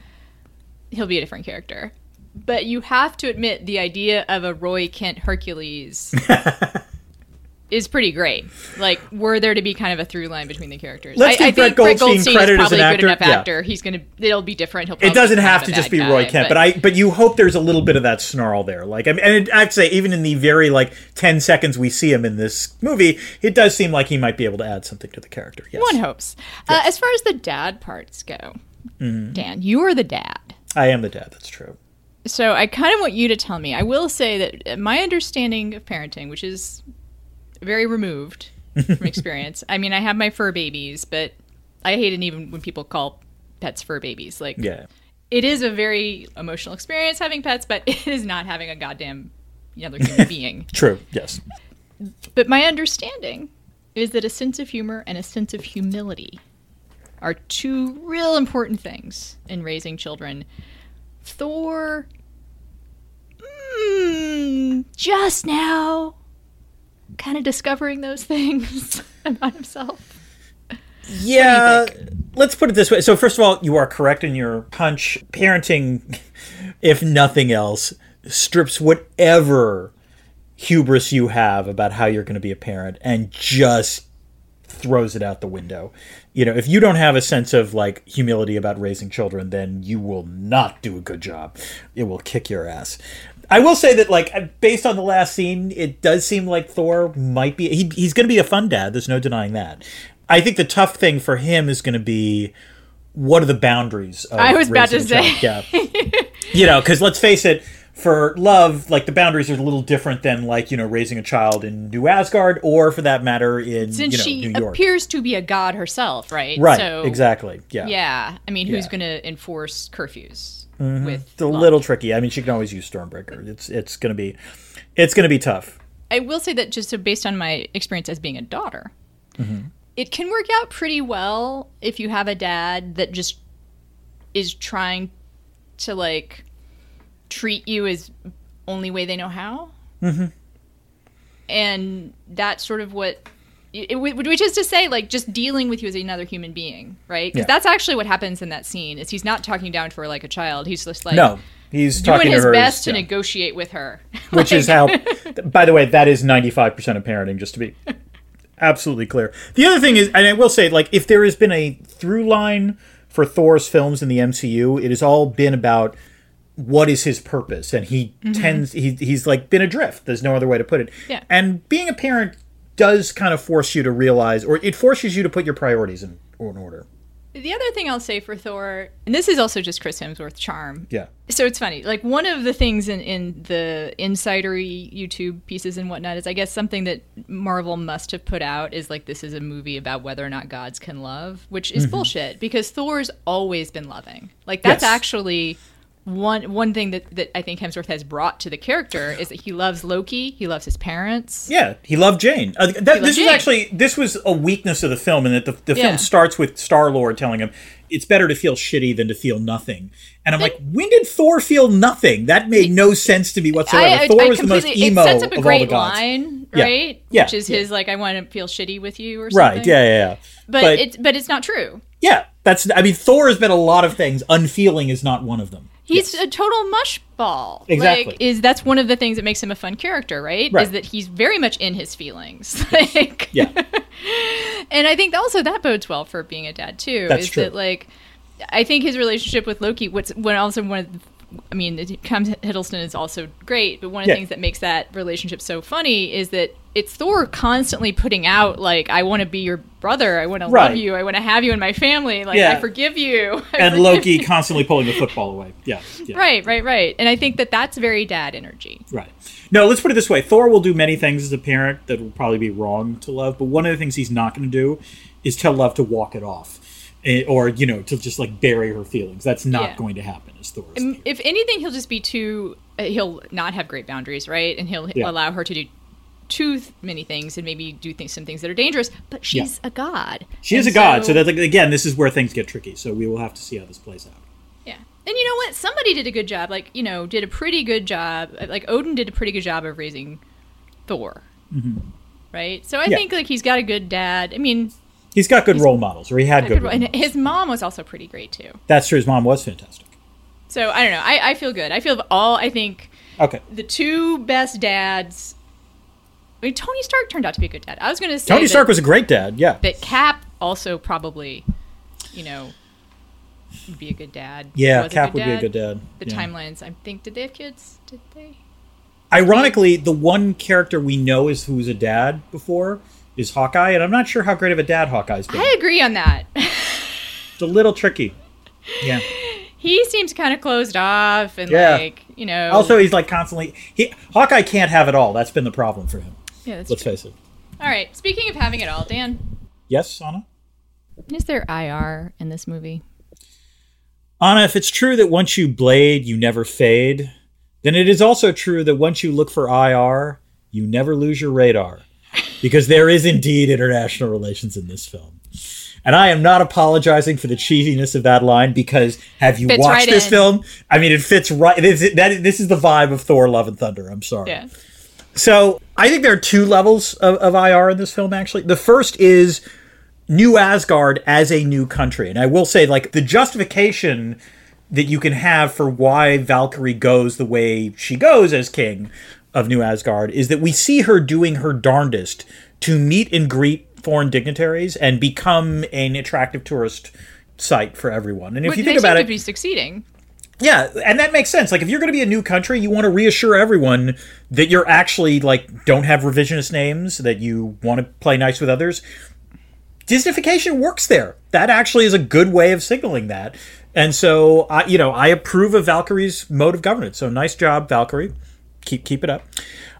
he'll be a different character. But you have to admit the idea of a Roy Kent Hercules is pretty great. Like, were there to be kind of a through line between the characters? Let's I, Brett think Brett Goldstein credit is as an probably a actor. good enough Yeah. actor. He's gonna. It'll be different. He'll. It doesn't have to just be guy, Roy Kent, but, I but you hope there's a little bit of that snarl there. Like I mean, and I'd say even in the very like ten seconds we see him in this movie, it does seem like he might be able to add something to the character. Yes, One hopes. Uh, as far as the dad parts go, Mm-hmm. Dan, you are the dad. I am the dad. That's true. So I kind of want you to tell me. I will say that my understanding of parenting, which is very removed from experience. I mean, I have my fur babies, but I hate it even when people call pets fur babies. Like, Yeah, it is a very emotional experience having pets, but it is not having a goddamn other human being. true. Yes. But my understanding is that a sense of humor and a sense of humility are two real important things in raising children. Thor, mm, just now, kind of discovering those things about himself. Yeah, let's put it this way. So, first of all, you are correct in your punch. Parenting, if nothing else, strips whatever hubris you have about how you're going to be a parent and just throws it out the window. You know, if you don't have a sense of like humility about raising children, then you will not do a good job. It will kick your ass. I will say that, like, based on the last scene, it does seem like Thor might be. He, he's going to be a fun dad. There's no denying that. I think the tough thing for him is going to be what are the boundaries of I was about to say. Yeah. you know, because let's face it, for love, like the boundaries are a little different than like you know raising a child in New Asgard, or for that matter in Since you know she New York. appears to be a god herself, right? right. So, exactly. Yeah. Yeah. I mean, who's Yeah. going to enforce curfews with Mm-hmm. It's a little tricky. I mean, she can always use Stormbreaker. It's it's gonna be, it's gonna be tough. I will say that just so based on my experience as being a daughter, Mm-hmm. it can work out pretty well if you have a dad that just is trying to like treat you as only way they know how. Mm-hmm. And that's sort of what, which is to say, like just dealing with you as another human being, right? Because Yeah. that's actually what happens in that scene. Is he's not talking down to her like a child. He's just like No, he's doing talking his to her, best as- to yeah. negotiate with her. which is how. By the way, that is ninety five percent of parenting. Just to be absolutely clear. The other thing is, and I will say, like, if there has been a through line for Thor's films in the MCU, it has all been about what is his purpose, and he mm-hmm. tends he he's like been adrift. There's no other way to put it. Yeah. And being a parent does kind of force you to realize, or it forces you to put your priorities in, in order. The other thing I'll say for Thor, and this is also just Chris Hemsworth's charm. Yeah. So it's funny. Like one of the things in, in the insidery YouTube pieces and whatnot is I guess something that Marvel must have put out is like this is a movie about whether or not gods can love, which is mm-hmm. bullshit because Thor's always been loving. Like that's Yes. actually one one thing that, that I think Hemsworth has brought to the character is that he loves Loki, he loves his parents. Yeah, he loved Jane. Uh, that, this was Jane. actually this was a weakness of the film, and that the, the Yeah. film starts with Star Lord telling him it's better to feel shitty than to feel nothing. And I'm like, when did Thor feel nothing? That made no sense to me whatsoever. Thor was the most emo It sets up a of all the great gods. line, right? Yeah. Which is his like, I want to feel shitty with you or something. Right? Yeah, yeah, yeah. But, But- it's but it's not true. Yeah, that's. I mean, Thor has been a lot of things. Unfeeling is not one of them. He's a total mushball. Exactly. Like, is that's one of the things that makes him a fun character, right? Right. Is that he's very much in his feelings. like, Yeah, and I think also that bodes well for being a dad too. That's is true. that like, I think his relationship with Loki. What's when also one of the, I mean, Tom Hiddleston is also great, but one of the Yeah. things that makes that relationship so funny is that it's Thor constantly putting out like, "I want to be your brother. I want to Right. love you. I want to have you in my family. Like, Yeah. I forgive you." I and forgive Loki constantly pulling the football away. Yeah, yeah. Right, right, right. And I think that that's very dad energy. Right. No, let's put it this way. Thor will do many things as a parent that will probably be wrong to love, but one of the things he's not going to do is tell love to walk it off. Eh, Or, you know, to just like bury her feelings. That's not Yeah. going to happen as Thor's. Um, If anything, he'll just be too. He'll not have great boundaries, right? And he'll allow her to do too th- many things and maybe do things, some things that are dangerous. But she's a god. She is And a god, so that like, again, this is where things get tricky. So we will have to see how this plays out. yeah. And you know what? Somebody did a good job. Like you know, did a pretty good job. uh, Like Odin did a pretty good job of raising Thor. Right. So I Mm-hmm. Yeah. think like he's got a good dad. I mean, He's got good role models, or he had good. Role and models. his mom was also pretty great too. That's true. His mom was fantastic. So I don't know. I, I feel good. I feel all. I think Okay. the two best dads. I mean, Tony Stark turned out to be a good dad. I was going to say Tony that, Stark was a great dad. Yeah. that Cap also probably, you know, would be a good dad. Yeah, Cap would be a good dad. The Yeah. timelines. I think. Did they have kids? Did they? Ironically, the one character we know is who's a dad before is Hawkeye, and I'm not sure how great of a dad Hawkeye's been. I agree on that. It's a little tricky. Yeah. he seems kind of closed off and Yeah. like you know. Also, he's like constantly. He, Hawkeye can't have it all. That's been the problem for him. Yeah, that's Let's true. face it. All right. Speaking of having it all, Dan, Yes, Ana. is there IR in this movie? Ana, if it's true that once you blade, you never fade, then it is also true that once you look for IR, you never lose your radar. Because there is indeed international relations in this film. And I am not apologizing for the cheesiness of that line because have you Fits watched right this in. film? I mean, it fits right. This, is- that, this is the vibe of Thor: Love and Thunder. I'm sorry. Yeah. So I think there are two levels of, of IR in this film, actually. The first is New Asgard as a new country. And I will say, like, the justification that you can have for why Valkyrie goes the way she goes as king of New Asgard is that we see her doing her darndest to meet and greet foreign dignitaries and become an attractive tourist site for everyone. And if But you think about it, be succeeding. Yeah, and that makes sense. Like if you're going to be a new country, you want to reassure everyone that you're actually like don't have revisionist names, that you want to play nice with others. Disneyfication works there. That actually is a good way of signaling that. And so, I, you know, I approve of Valkyrie's mode of governance. So nice job, Valkyrie. Keep keep it up.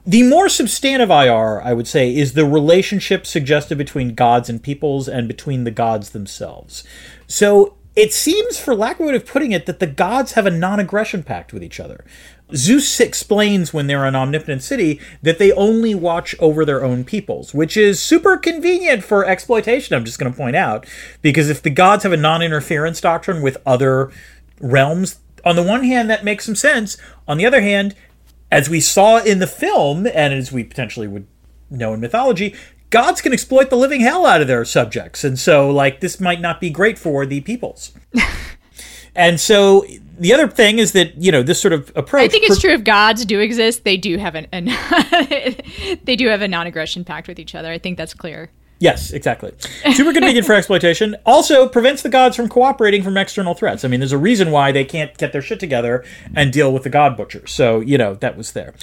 The more substantive IR, I would say, is the relationship suggested between gods and peoples and between the gods themselves. So it seems, for lack of a way of putting it, that the gods have a non aggression pact with each other. Zeus explains when they're an Omnipotence City that they only watch over their own peoples, which is super convenient for exploitation, I'm just going to point out. Because if the gods have a non interference doctrine with other realms, on the one hand, that makes some sense. On the other hand, as we saw in the film, and as we potentially would know in mythology, gods can exploit the living hell out of their subjects. And so, like, this might not be great for the peoples. and so, the other thing is that, you know, this sort of approach. I think it's true if gods do exist, they do have an, an they do have a non-aggression pact with each other. I think that's clear. Yes, exactly. Super convenient for exploitation. Also prevents the gods from cooperating from external threats. I mean, there's a reason why they can't get their shit together and deal with the god butcher. So, you know, that was there.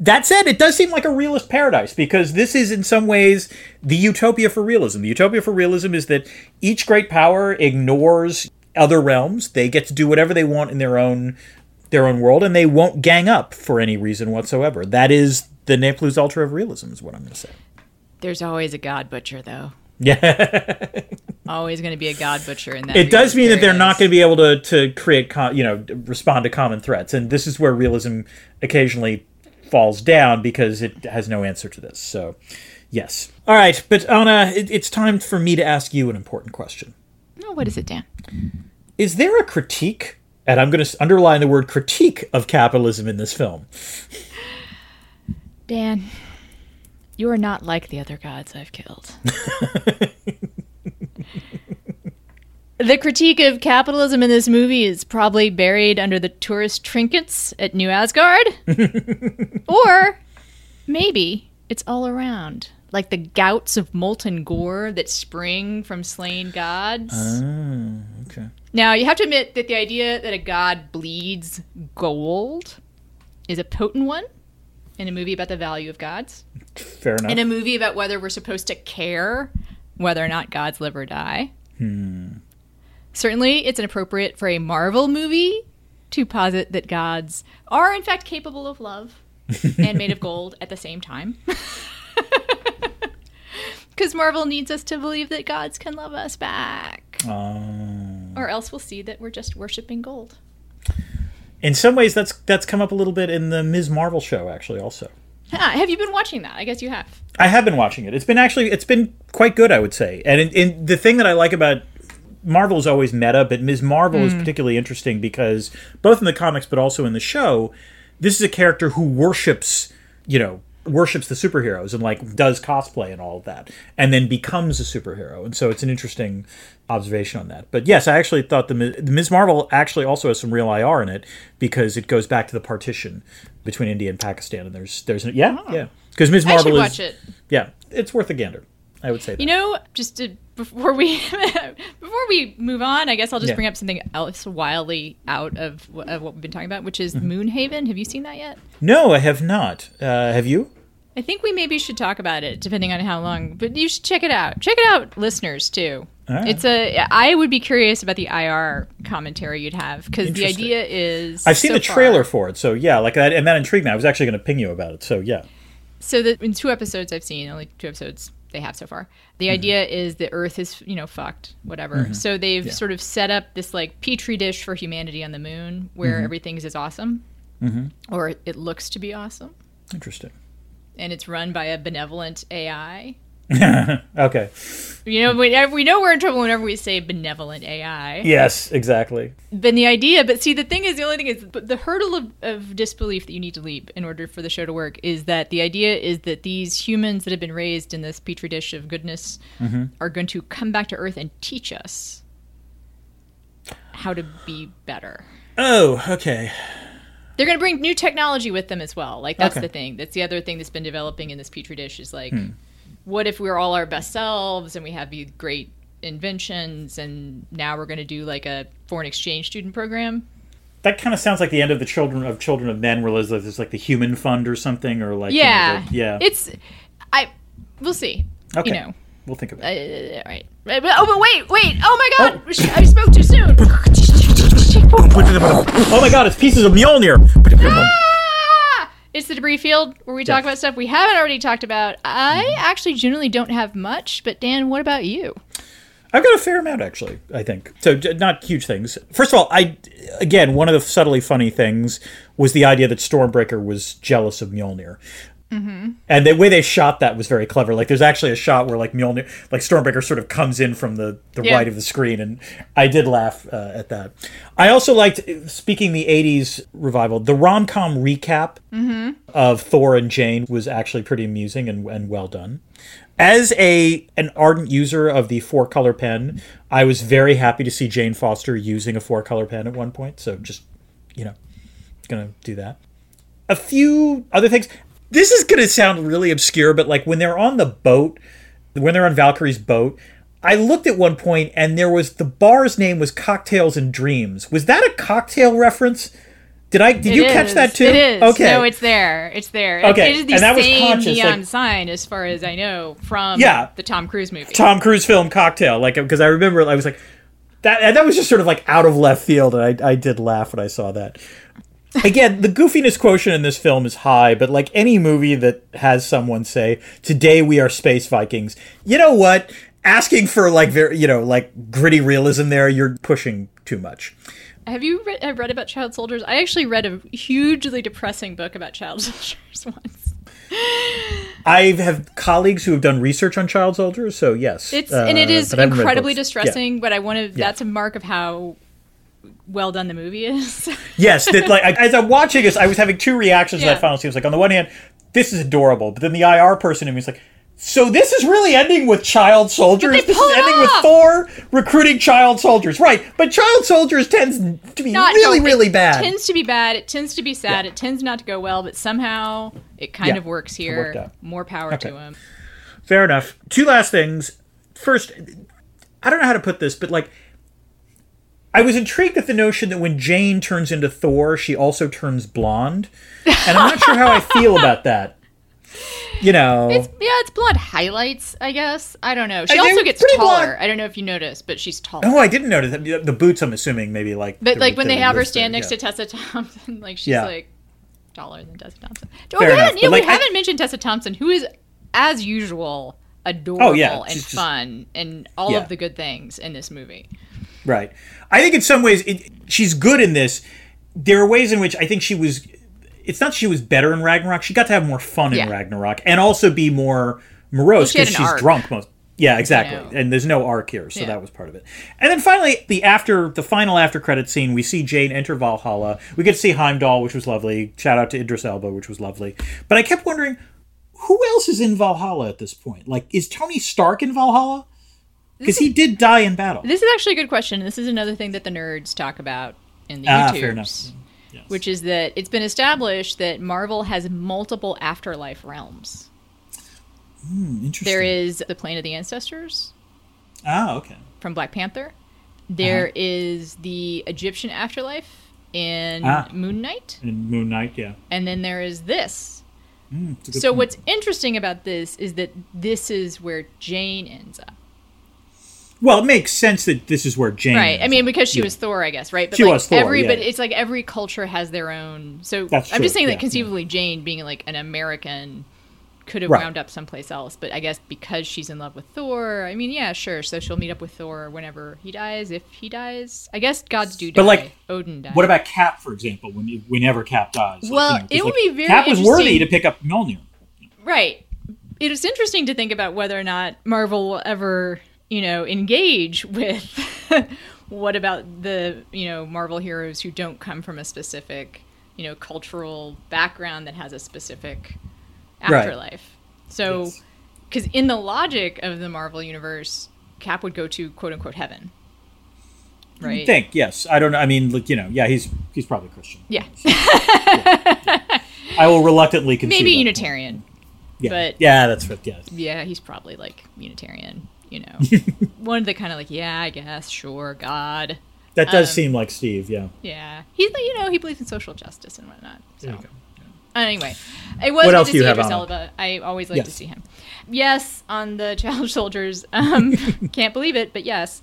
That said, it does seem like a realist paradise because this is in some ways the utopia for realism. The utopia for realism is that each great power ignores other realms. They get to do whatever they want in their own their own world and they won't gang up for any reason whatsoever. That is the ne plus ultra of realism is what I'm going to say. There's always a god butcher, though. Yeah. always going to be a god butcher in that. It does mean that they're not going to be able to to create, you know, respond to common threats, and this is where realism occasionally falls down because it has no answer to this. So, yes. All right, but Ana, it, it's time for me to ask you an important question. Oh, what is it, Dan? Is there a critique, and I'm going to underline the word critique of capitalism in this film? Dan, you are not like the other gods I've killed. the critique of capitalism in this movie is probably buried under the tourist trinkets at New Asgard. or maybe it's all around, like the gouts of molten gore that spring from slain gods. Oh, okay. Now, you have to admit that the idea that a god bleeds gold is a potent one in a movie about the value of gods. Fair enough. In a movie about whether we're supposed to care whether or not gods live or die. Hmm. Certainly, it's inappropriate for a Marvel movie to posit that gods are, in fact, capable of love and made of gold at the same time. Because Marvel needs us to believe that gods can love us back. Oh. Or else we'll see that we're just worshiping gold in some ways that's that's come up a little bit in the Ms. Marvel show actually also. Ah, have you been watching that? I guess you have. I have been watching it. It's been actually it's been quite good, I would say. And in, in the thing that I like about Marvel is always meta, but Ms. Marvel mm. is particularly interesting because both in the comics but also in the show, this is a character who worships, you know, worships the superheroes and like does cosplay and all of that and then becomes a superhero and so it's an interesting observation on that but yes i actually thought the, the ms marvel actually also has some real ir in it because it goes back to the partition between india and pakistan and there's there's yeah oh. yeah because ms marvel is it. yeah it's worth a gander i would say that. you know just to before we before we move on, I guess I'll just yeah. bring up something else wildly out of, of, what we've been talking about, which is mm-hmm. Moonhaven. Have you seen that yet? No, I have not. Uh, have you? I think we maybe should talk about it, depending on how long. But you should check it out. Check it out, listeners too. Right. It's a. I would be curious about the IR commentary you'd have because the idea is. I've seen so the trailer far, for it, so yeah, like that, and that intrigued me. I was actually going to ping you about it, so yeah. So the, in two episodes I've seen, only two episodes they have so far. The mm-hmm. idea is the Earth is you know fucked, whatever. Mm-hmm. So they've yeah. sort of set up this like petri dish for humanity on the moon, where mm-hmm. everything is awesome, mm-hmm. or it looks to be awesome. Interesting. And it's run by a benevolent AI. okay. You know, we, we know we're in trouble whenever we say benevolent AI. Yes, exactly. Then the idea, but see, the thing is, the only thing is, the hurdle of, of disbelief that you need to leap in order for the show to work is that the idea is that these humans that have been raised in this petri dish of goodness mm-hmm. are going to come back to Earth and teach us how to be better. Oh, okay they're going to bring new technology with them as well. Like that's okay. the thing. That's the other thing that's been developing in this petri dish is like hmm what if we're all our best selves and we have these great inventions and now we're going to do like a foreign exchange student program? That kind of sounds like the end of the Children of Children of Men, where there's like the Human Fund or something, or like yeah, you know, the, yeah. It's I we'll see. Okay. You know, we'll think about it. Uh, all right. Oh, but wait, wait! Oh my God! Oh. I spoke too soon. oh my God! It's pieces of Mjolnir. Ah! It's the debris field where we talk about stuff we haven't already talked about. I mm-hmm. actually generally don't have much, but Dan, what about you? I've got a fair amount actually. I think so. Not huge things. First of all, I again one of the subtly funny things was the idea that Stormbreaker was jealous of Mjolnir. Mm-hmm. And the way they shot that was very clever. Like, there's actually a shot where like Mjolnir, like Stormbreaker, sort of comes in from the the Yeah. right of the screen, and I did laugh uh, at that. I also liked, speaking the '80s revival, the rom com recap of Thor and Jane was actually pretty amusing and, and well done. As a an ardent user of the four color pen, I was very happy to see Jane Foster using a four color pen at one point. So just you know, gonna do that. A few other things. This is gonna sound really obscure, but like when they're on the boat, when they're on Valkyrie's boat, I looked at one point and there was the bar's name was Cocktails and Dreams. Was that a cocktail reference? Did I? Did It you catch that too? It is. Okay. No, it's there. It's there. Okay, It is the and that was same conscious, neon like- sign, as far as I know, from Yeah. the Tom Cruise movie. Tom Cruise film Cocktail, like because I remember I was like that. That was just sort of like out of left field, and I I did laugh when I saw that. Again, the goofiness quotient in this film is high, but like any movie that has someone say, "Today we are space Vikings," you know what? Asking for like very you know like gritty realism there, you're pushing too much. Have you read, have read about child soldiers? I actually read a hugely depressing book about child soldiers once. I have colleagues who have done research on child soldiers, so yes, It's uh, and it is but I haven't read incredibly distressing, but I want to. That's a mark of how well done the movie is. Yes, that, like I- as I'm watching this, I was having two reactions to that final scene. It was like, on the one hand, this is adorable, but then the IR person in me was like, so this is really ending with child soldiers. This is ending with off! Thor recruiting child soldiers, right? But child soldiers tends to be Not really, no, really it bad. Tends to be bad. It tends to be sad. Yeah. It tends not to go well, but somehow it kind Yeah, of works here. More power Okay. to him. Fair enough. Two last things. First, I don't know how to put this, but like, I was intrigued at the notion that when Jane turns into Thor, she also turns blonde, and I'm not sure how I feel about that. You know, It's yeah, it's blonde highlights, I guess. I don't know. She also gets taller. blonde. I don't know if you noticed, but she's taller. Oh, I didn't notice that. The- boots, I'm assuming, maybe like. But like when they have her stand next yeah. to Tessa Thompson, like she's Yeah. like taller than Tessa Thompson. Oh, Fair we enough, haven't, yeah, like, we I- haven't mentioned Tessa Thompson, who is, as usual, adorable Oh, yeah, and just- fun and all Yeah. of the good things in this movie. Right. I think in some ways it, she's good in this. There are ways in which I think she was. It's not she was better in Ragnarok. She got to have more fun Yeah. in Ragnarok and also be more morose she had because she's drunk most. Yeah, exactly. And there's no arc here, so Yeah. that was part of it. And then finally, the after the final after credit scene, we see Jane enter Valhalla. We get to see Heimdall, which was lovely. Shout out to Idris Elba, which was lovely. But I kept wondering, who else is in Valhalla at this point? Like, is Tony Stark in Valhalla? Because he did die in battle. This is actually a good question. This is another thing that the nerds talk about in the Ah, YouTubes. fair enough. Yes. Which is that it's been established that Marvel has multiple afterlife realms. Hmm, Interesting. There is the plane of the ancestors Ah, okay. from Black Panther. There Uh-huh. is the Egyptian afterlife in Ah. Moon Knight, And Moon Knight, yeah. and then there is this. Mm, it's a good So point. what's interesting about this is that this is where Jane ends up. Well, it makes sense that this is where Jane. Right. I mean, because she Yeah. was Thor, I guess, right? But She like was Thor, every, yeah. but it's like every culture has their own. So That's I'm true, just saying yeah, that conceivably Jane being like an American could have Right. wound up someplace else. But I guess because she's in love with Thor, I mean, yeah, sure. So she'll meet up with Thor whenever he dies, if he dies. I guess gods do die. But, like, Odin died. What about Cap, for example? When you, whenever Cap dies, Like, Well, you know, it would like, be very Cap was worthy to pick up Mjolnir. Right. It is interesting to think about whether or not Marvel will ever, you know, engage with what about the, you know, Marvel heroes who don't come from a specific, you know, cultural background that has a specific Right. afterlife. So, Yes. because in the logic of the Marvel universe, Cap would go to quote unquote heaven. I Right. think yes. I don't. know. I mean, like, you know, yeah, he's he's probably Christian. Yeah. I will reluctantly concede. Maybe that. Unitarian. Yeah, but- yeah, that's what. Yeah, Yeah, he's probably like Unitarian, you know. One of the kind of like, yeah, I guess, sure, God. that does Um, seem like Steve. Yeah. Yeah, he's you know, he believes in social justice and whatnot. So There you go. anyway, it was What good else to see have Idris? Elba. I always like to see him. Yes, on the Child Soldiers. Um, can't believe it, but yes,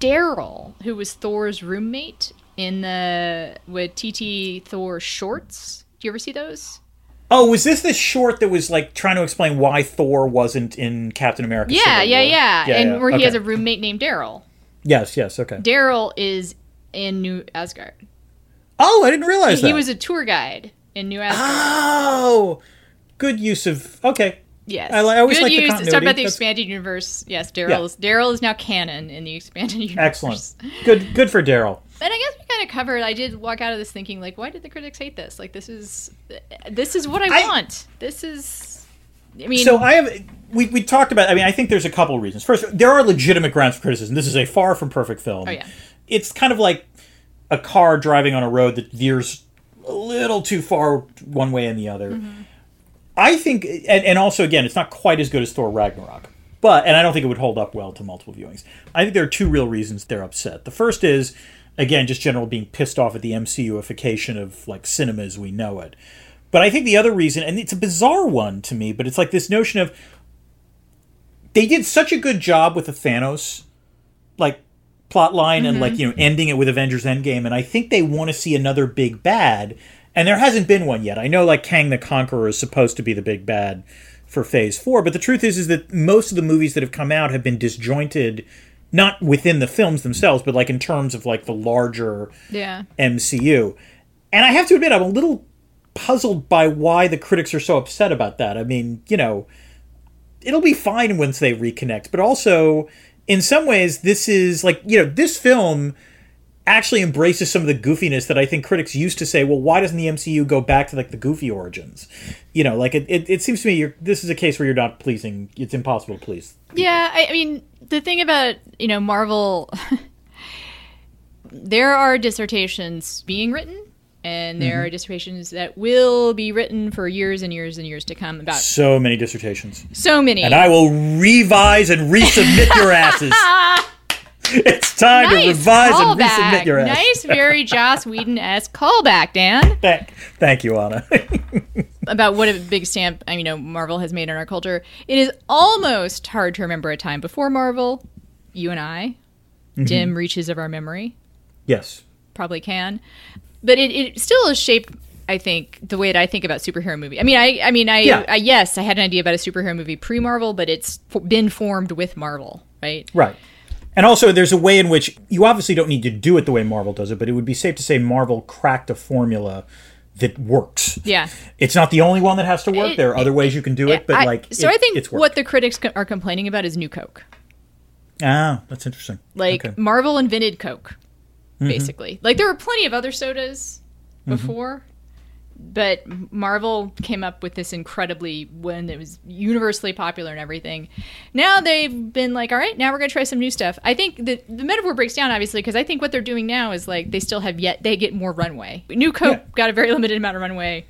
Daryl, who was Thor's roommate in the with TT Thor shorts. Do you ever see those? Oh, was this the short that was like trying to explain why Thor wasn't in Captain America? Yeah, yeah, War? yeah, and yeah. where he Okay. has a roommate named Daryl. Yes, yes, okay. Daryl is in New Asgard. Oh, I didn't realize that. He was a tour guide in New Asgard. Oh, good use of okay. Yes. I, I always Good like the use. continuity. Talk about the That's expanded universe. Yes, Daryl is Daryl is now canon in the expanded universe. excellent. Good. Good for Daryl. And I guess we kind of covered. I did walk out of this thinking, like, why did the critics hate this? Like, this is this is what I, I- want. This is. I mean, So I have we, we talked about. I mean, I think there's a couple reasons. First, there are legitimate grounds for criticism. This is a far from perfect film. Oh, yeah. It's kind of like a car driving on a road that veers a little too far one way and the other. Mm-hmm. I think, and, and also again, it's not quite as good as Thor Ragnarok. But and I don't think it would hold up well to multiple viewings. I think there are two real reasons they're upset. The first is again just general being pissed off at the MCUification of like cinema as we know it. But I think the other reason, and it's a bizarre one to me, but it's like this notion of they did such a good job with the Thanos like plot line and like mm-hmm. you know ending it with Avengers Endgame, and I think they want to see another big bad, and there hasn't been one yet. I know like Kang the Conqueror is supposed to be the big bad for Phase Four, but the truth is is that most of the movies that have come out have been disjointed. Not within the films themselves, but like in terms of like the larger yeah. MCU. And I have to admit, I'm a little puzzled by why the critics are so upset about that. I mean, you know, it'll be fine once they reconnect, but also, in some ways, this is like, you know, this film actually embraces some of the goofiness that I think critics used to say, well, why doesn't the MCU go back to like the goofy origins? You know, like it, it, it seems to me you're, this is a case where you're not pleasing, it's impossible to please. Yeah, I, I mean, the thing about you know Marvel, there are dissertations being written, and there Mm-hmm. are dissertations that will be written for years and years and years to come about So many dissertations. so many. And I will revise and resubmit your asses. It's time to nice revise and callback. resubmit your ass. Nice, very Joss Whedon esque callback, Dan. Thank, thank you, Ana. about what a big stamp I mean, you know Marvel has made in our culture. It is almost hard to remember a time before Marvel. You and I, Mm-hmm. dim reaches of our memory, yes. probably can, but it, it still has shaped. I think the way that I think about superhero movie. I mean, I I mean, I, Yeah. I yes, I had an idea about a superhero movie pre Marvel, but it's been formed with Marvel, right? Right. And also, there's a way in which you obviously don't need to do it the way Marvel does it, but it would be safe to say Marvel cracked a formula that works. Yeah. It's not the only one that has to work. It- there are other ways you can do it, but I- like, so it- I think it's what the critics are complaining about is New Coke. ah, that's interesting. Like Okay. Marvel invented Coke, Mm-hmm. basically. Like there were plenty of other sodas before, but Marvel came up with this incredibly when it was universally popular and everything. Now they've been like, all right, now we're gonna try some new stuff. I think the the metaphor breaks down obviously because I think what they're doing now is like they still have yet they get more runway. New Coke Yeah. got a very limited amount of runway.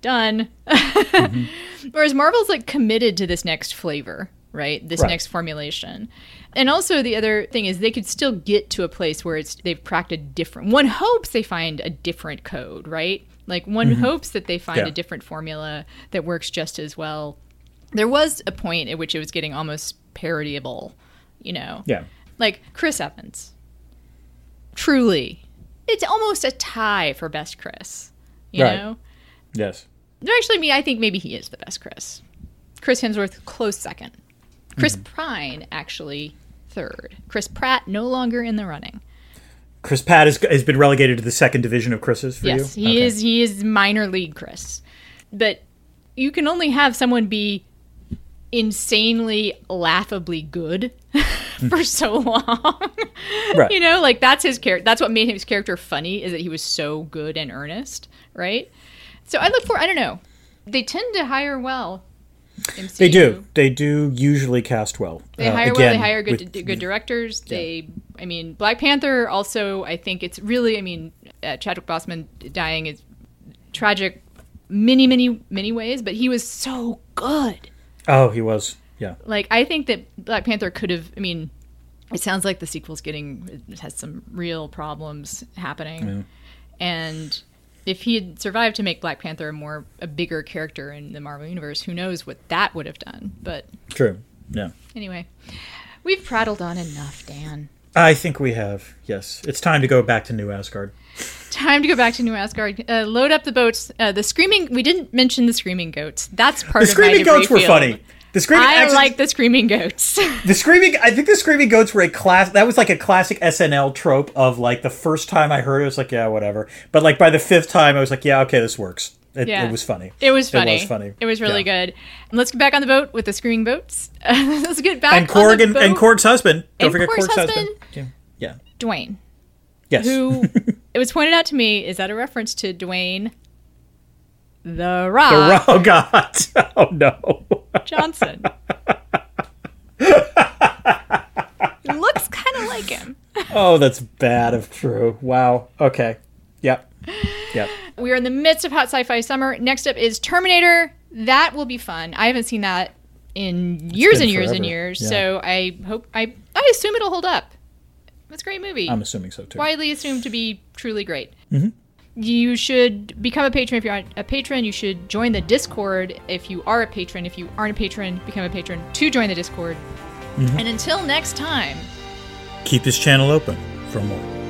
Done. Mm-hmm. Whereas Marvel's like committed to this next flavor, right? This Right. next formulation. And also the other thing is they could still get to a place where it's they've cracked a different one hopes they find a different code, right? Like one hopes that they find Mm-hmm. Yeah. a different formula that works just as well. There was a point at which it was getting almost parodyable, you know. Yeah. Like Chris Evans. Truly. It's almost a tie for best Chris. You Right. know? Yes. No, actually, me, I think maybe he is the best Chris. Chris Hemsworth, close second. Chris Mm-hmm. Pine, actually, third. Chris Pratt, no longer in the running. Chris Pratt has, has been relegated to the second division of Chris's for yes, you? he Okay. is. He is minor league Chris. But you can only have someone be insanely, laughably good for so long. Right. You know, like that's his character. That's what made his character funny is that he was so good and earnest, right? So I look for. I don't know. They tend to hire well. MCU. They do. They do usually cast well. They Uh, hire well. They hire good with- good directors. They, I mean, Black Panther. Also, I think it's really. I mean, uh, Chadwick Boseman dying is tragic, many, many, many ways. But he was so good. Oh, he was. Yeah. Like I think that Black Panther could have. I mean, it sounds like the sequel's getting it has some real problems happening, and if he had survived to make Black Panther a more a bigger character in the Marvel universe, who knows what that would have done? But True. Yeah. anyway, we've prattled on enough, Dan. I think we have. Yes. It's time to go back to New Asgard. Time to go back to New Asgard. Uh, load up the boats. Uh, the screaming. We didn't mention the screaming goats. That's part The of my screaming goats were field. funny. The screaming I actually- like the screaming goats. The screaming, I think the screaming goats were a class. That was like a classic SNL trope of like the first time I heard it, I was like, yeah, whatever. But like by the fifth time, I was like, yeah, okay, this works. It, Yeah. it was funny. It was funny. It was funny. It was really Yeah. good. And let's get back on the boat with the screaming boats. let's get back And on Korg and, and Korg's husband. Don't And forget Korg's Korg's, husband. husband. Yeah. Dwayne, Yes. who it was pointed out to me is that a reference to Dwayne the Rock The Ro- oh God. Oh no. Johnson. Looks kind of like him. Oh, that's bad if true. Wow. Okay. Yep. Yep. We are in the midst of hot sci-fi summer. Next up is Terminator. That will be fun. I haven't seen that in years and years and years. Yeah. So I hope I I assume it'll hold up. It's a great movie. I'm assuming so too. widely assumed to be truly great. Mm-hmm. You should become a patron if you're a patron. You should join the Discord if you are a patron. If you aren't a patron, become a patron to join the Discord. Mm-hmm. And until next time. Keep this channel open for more.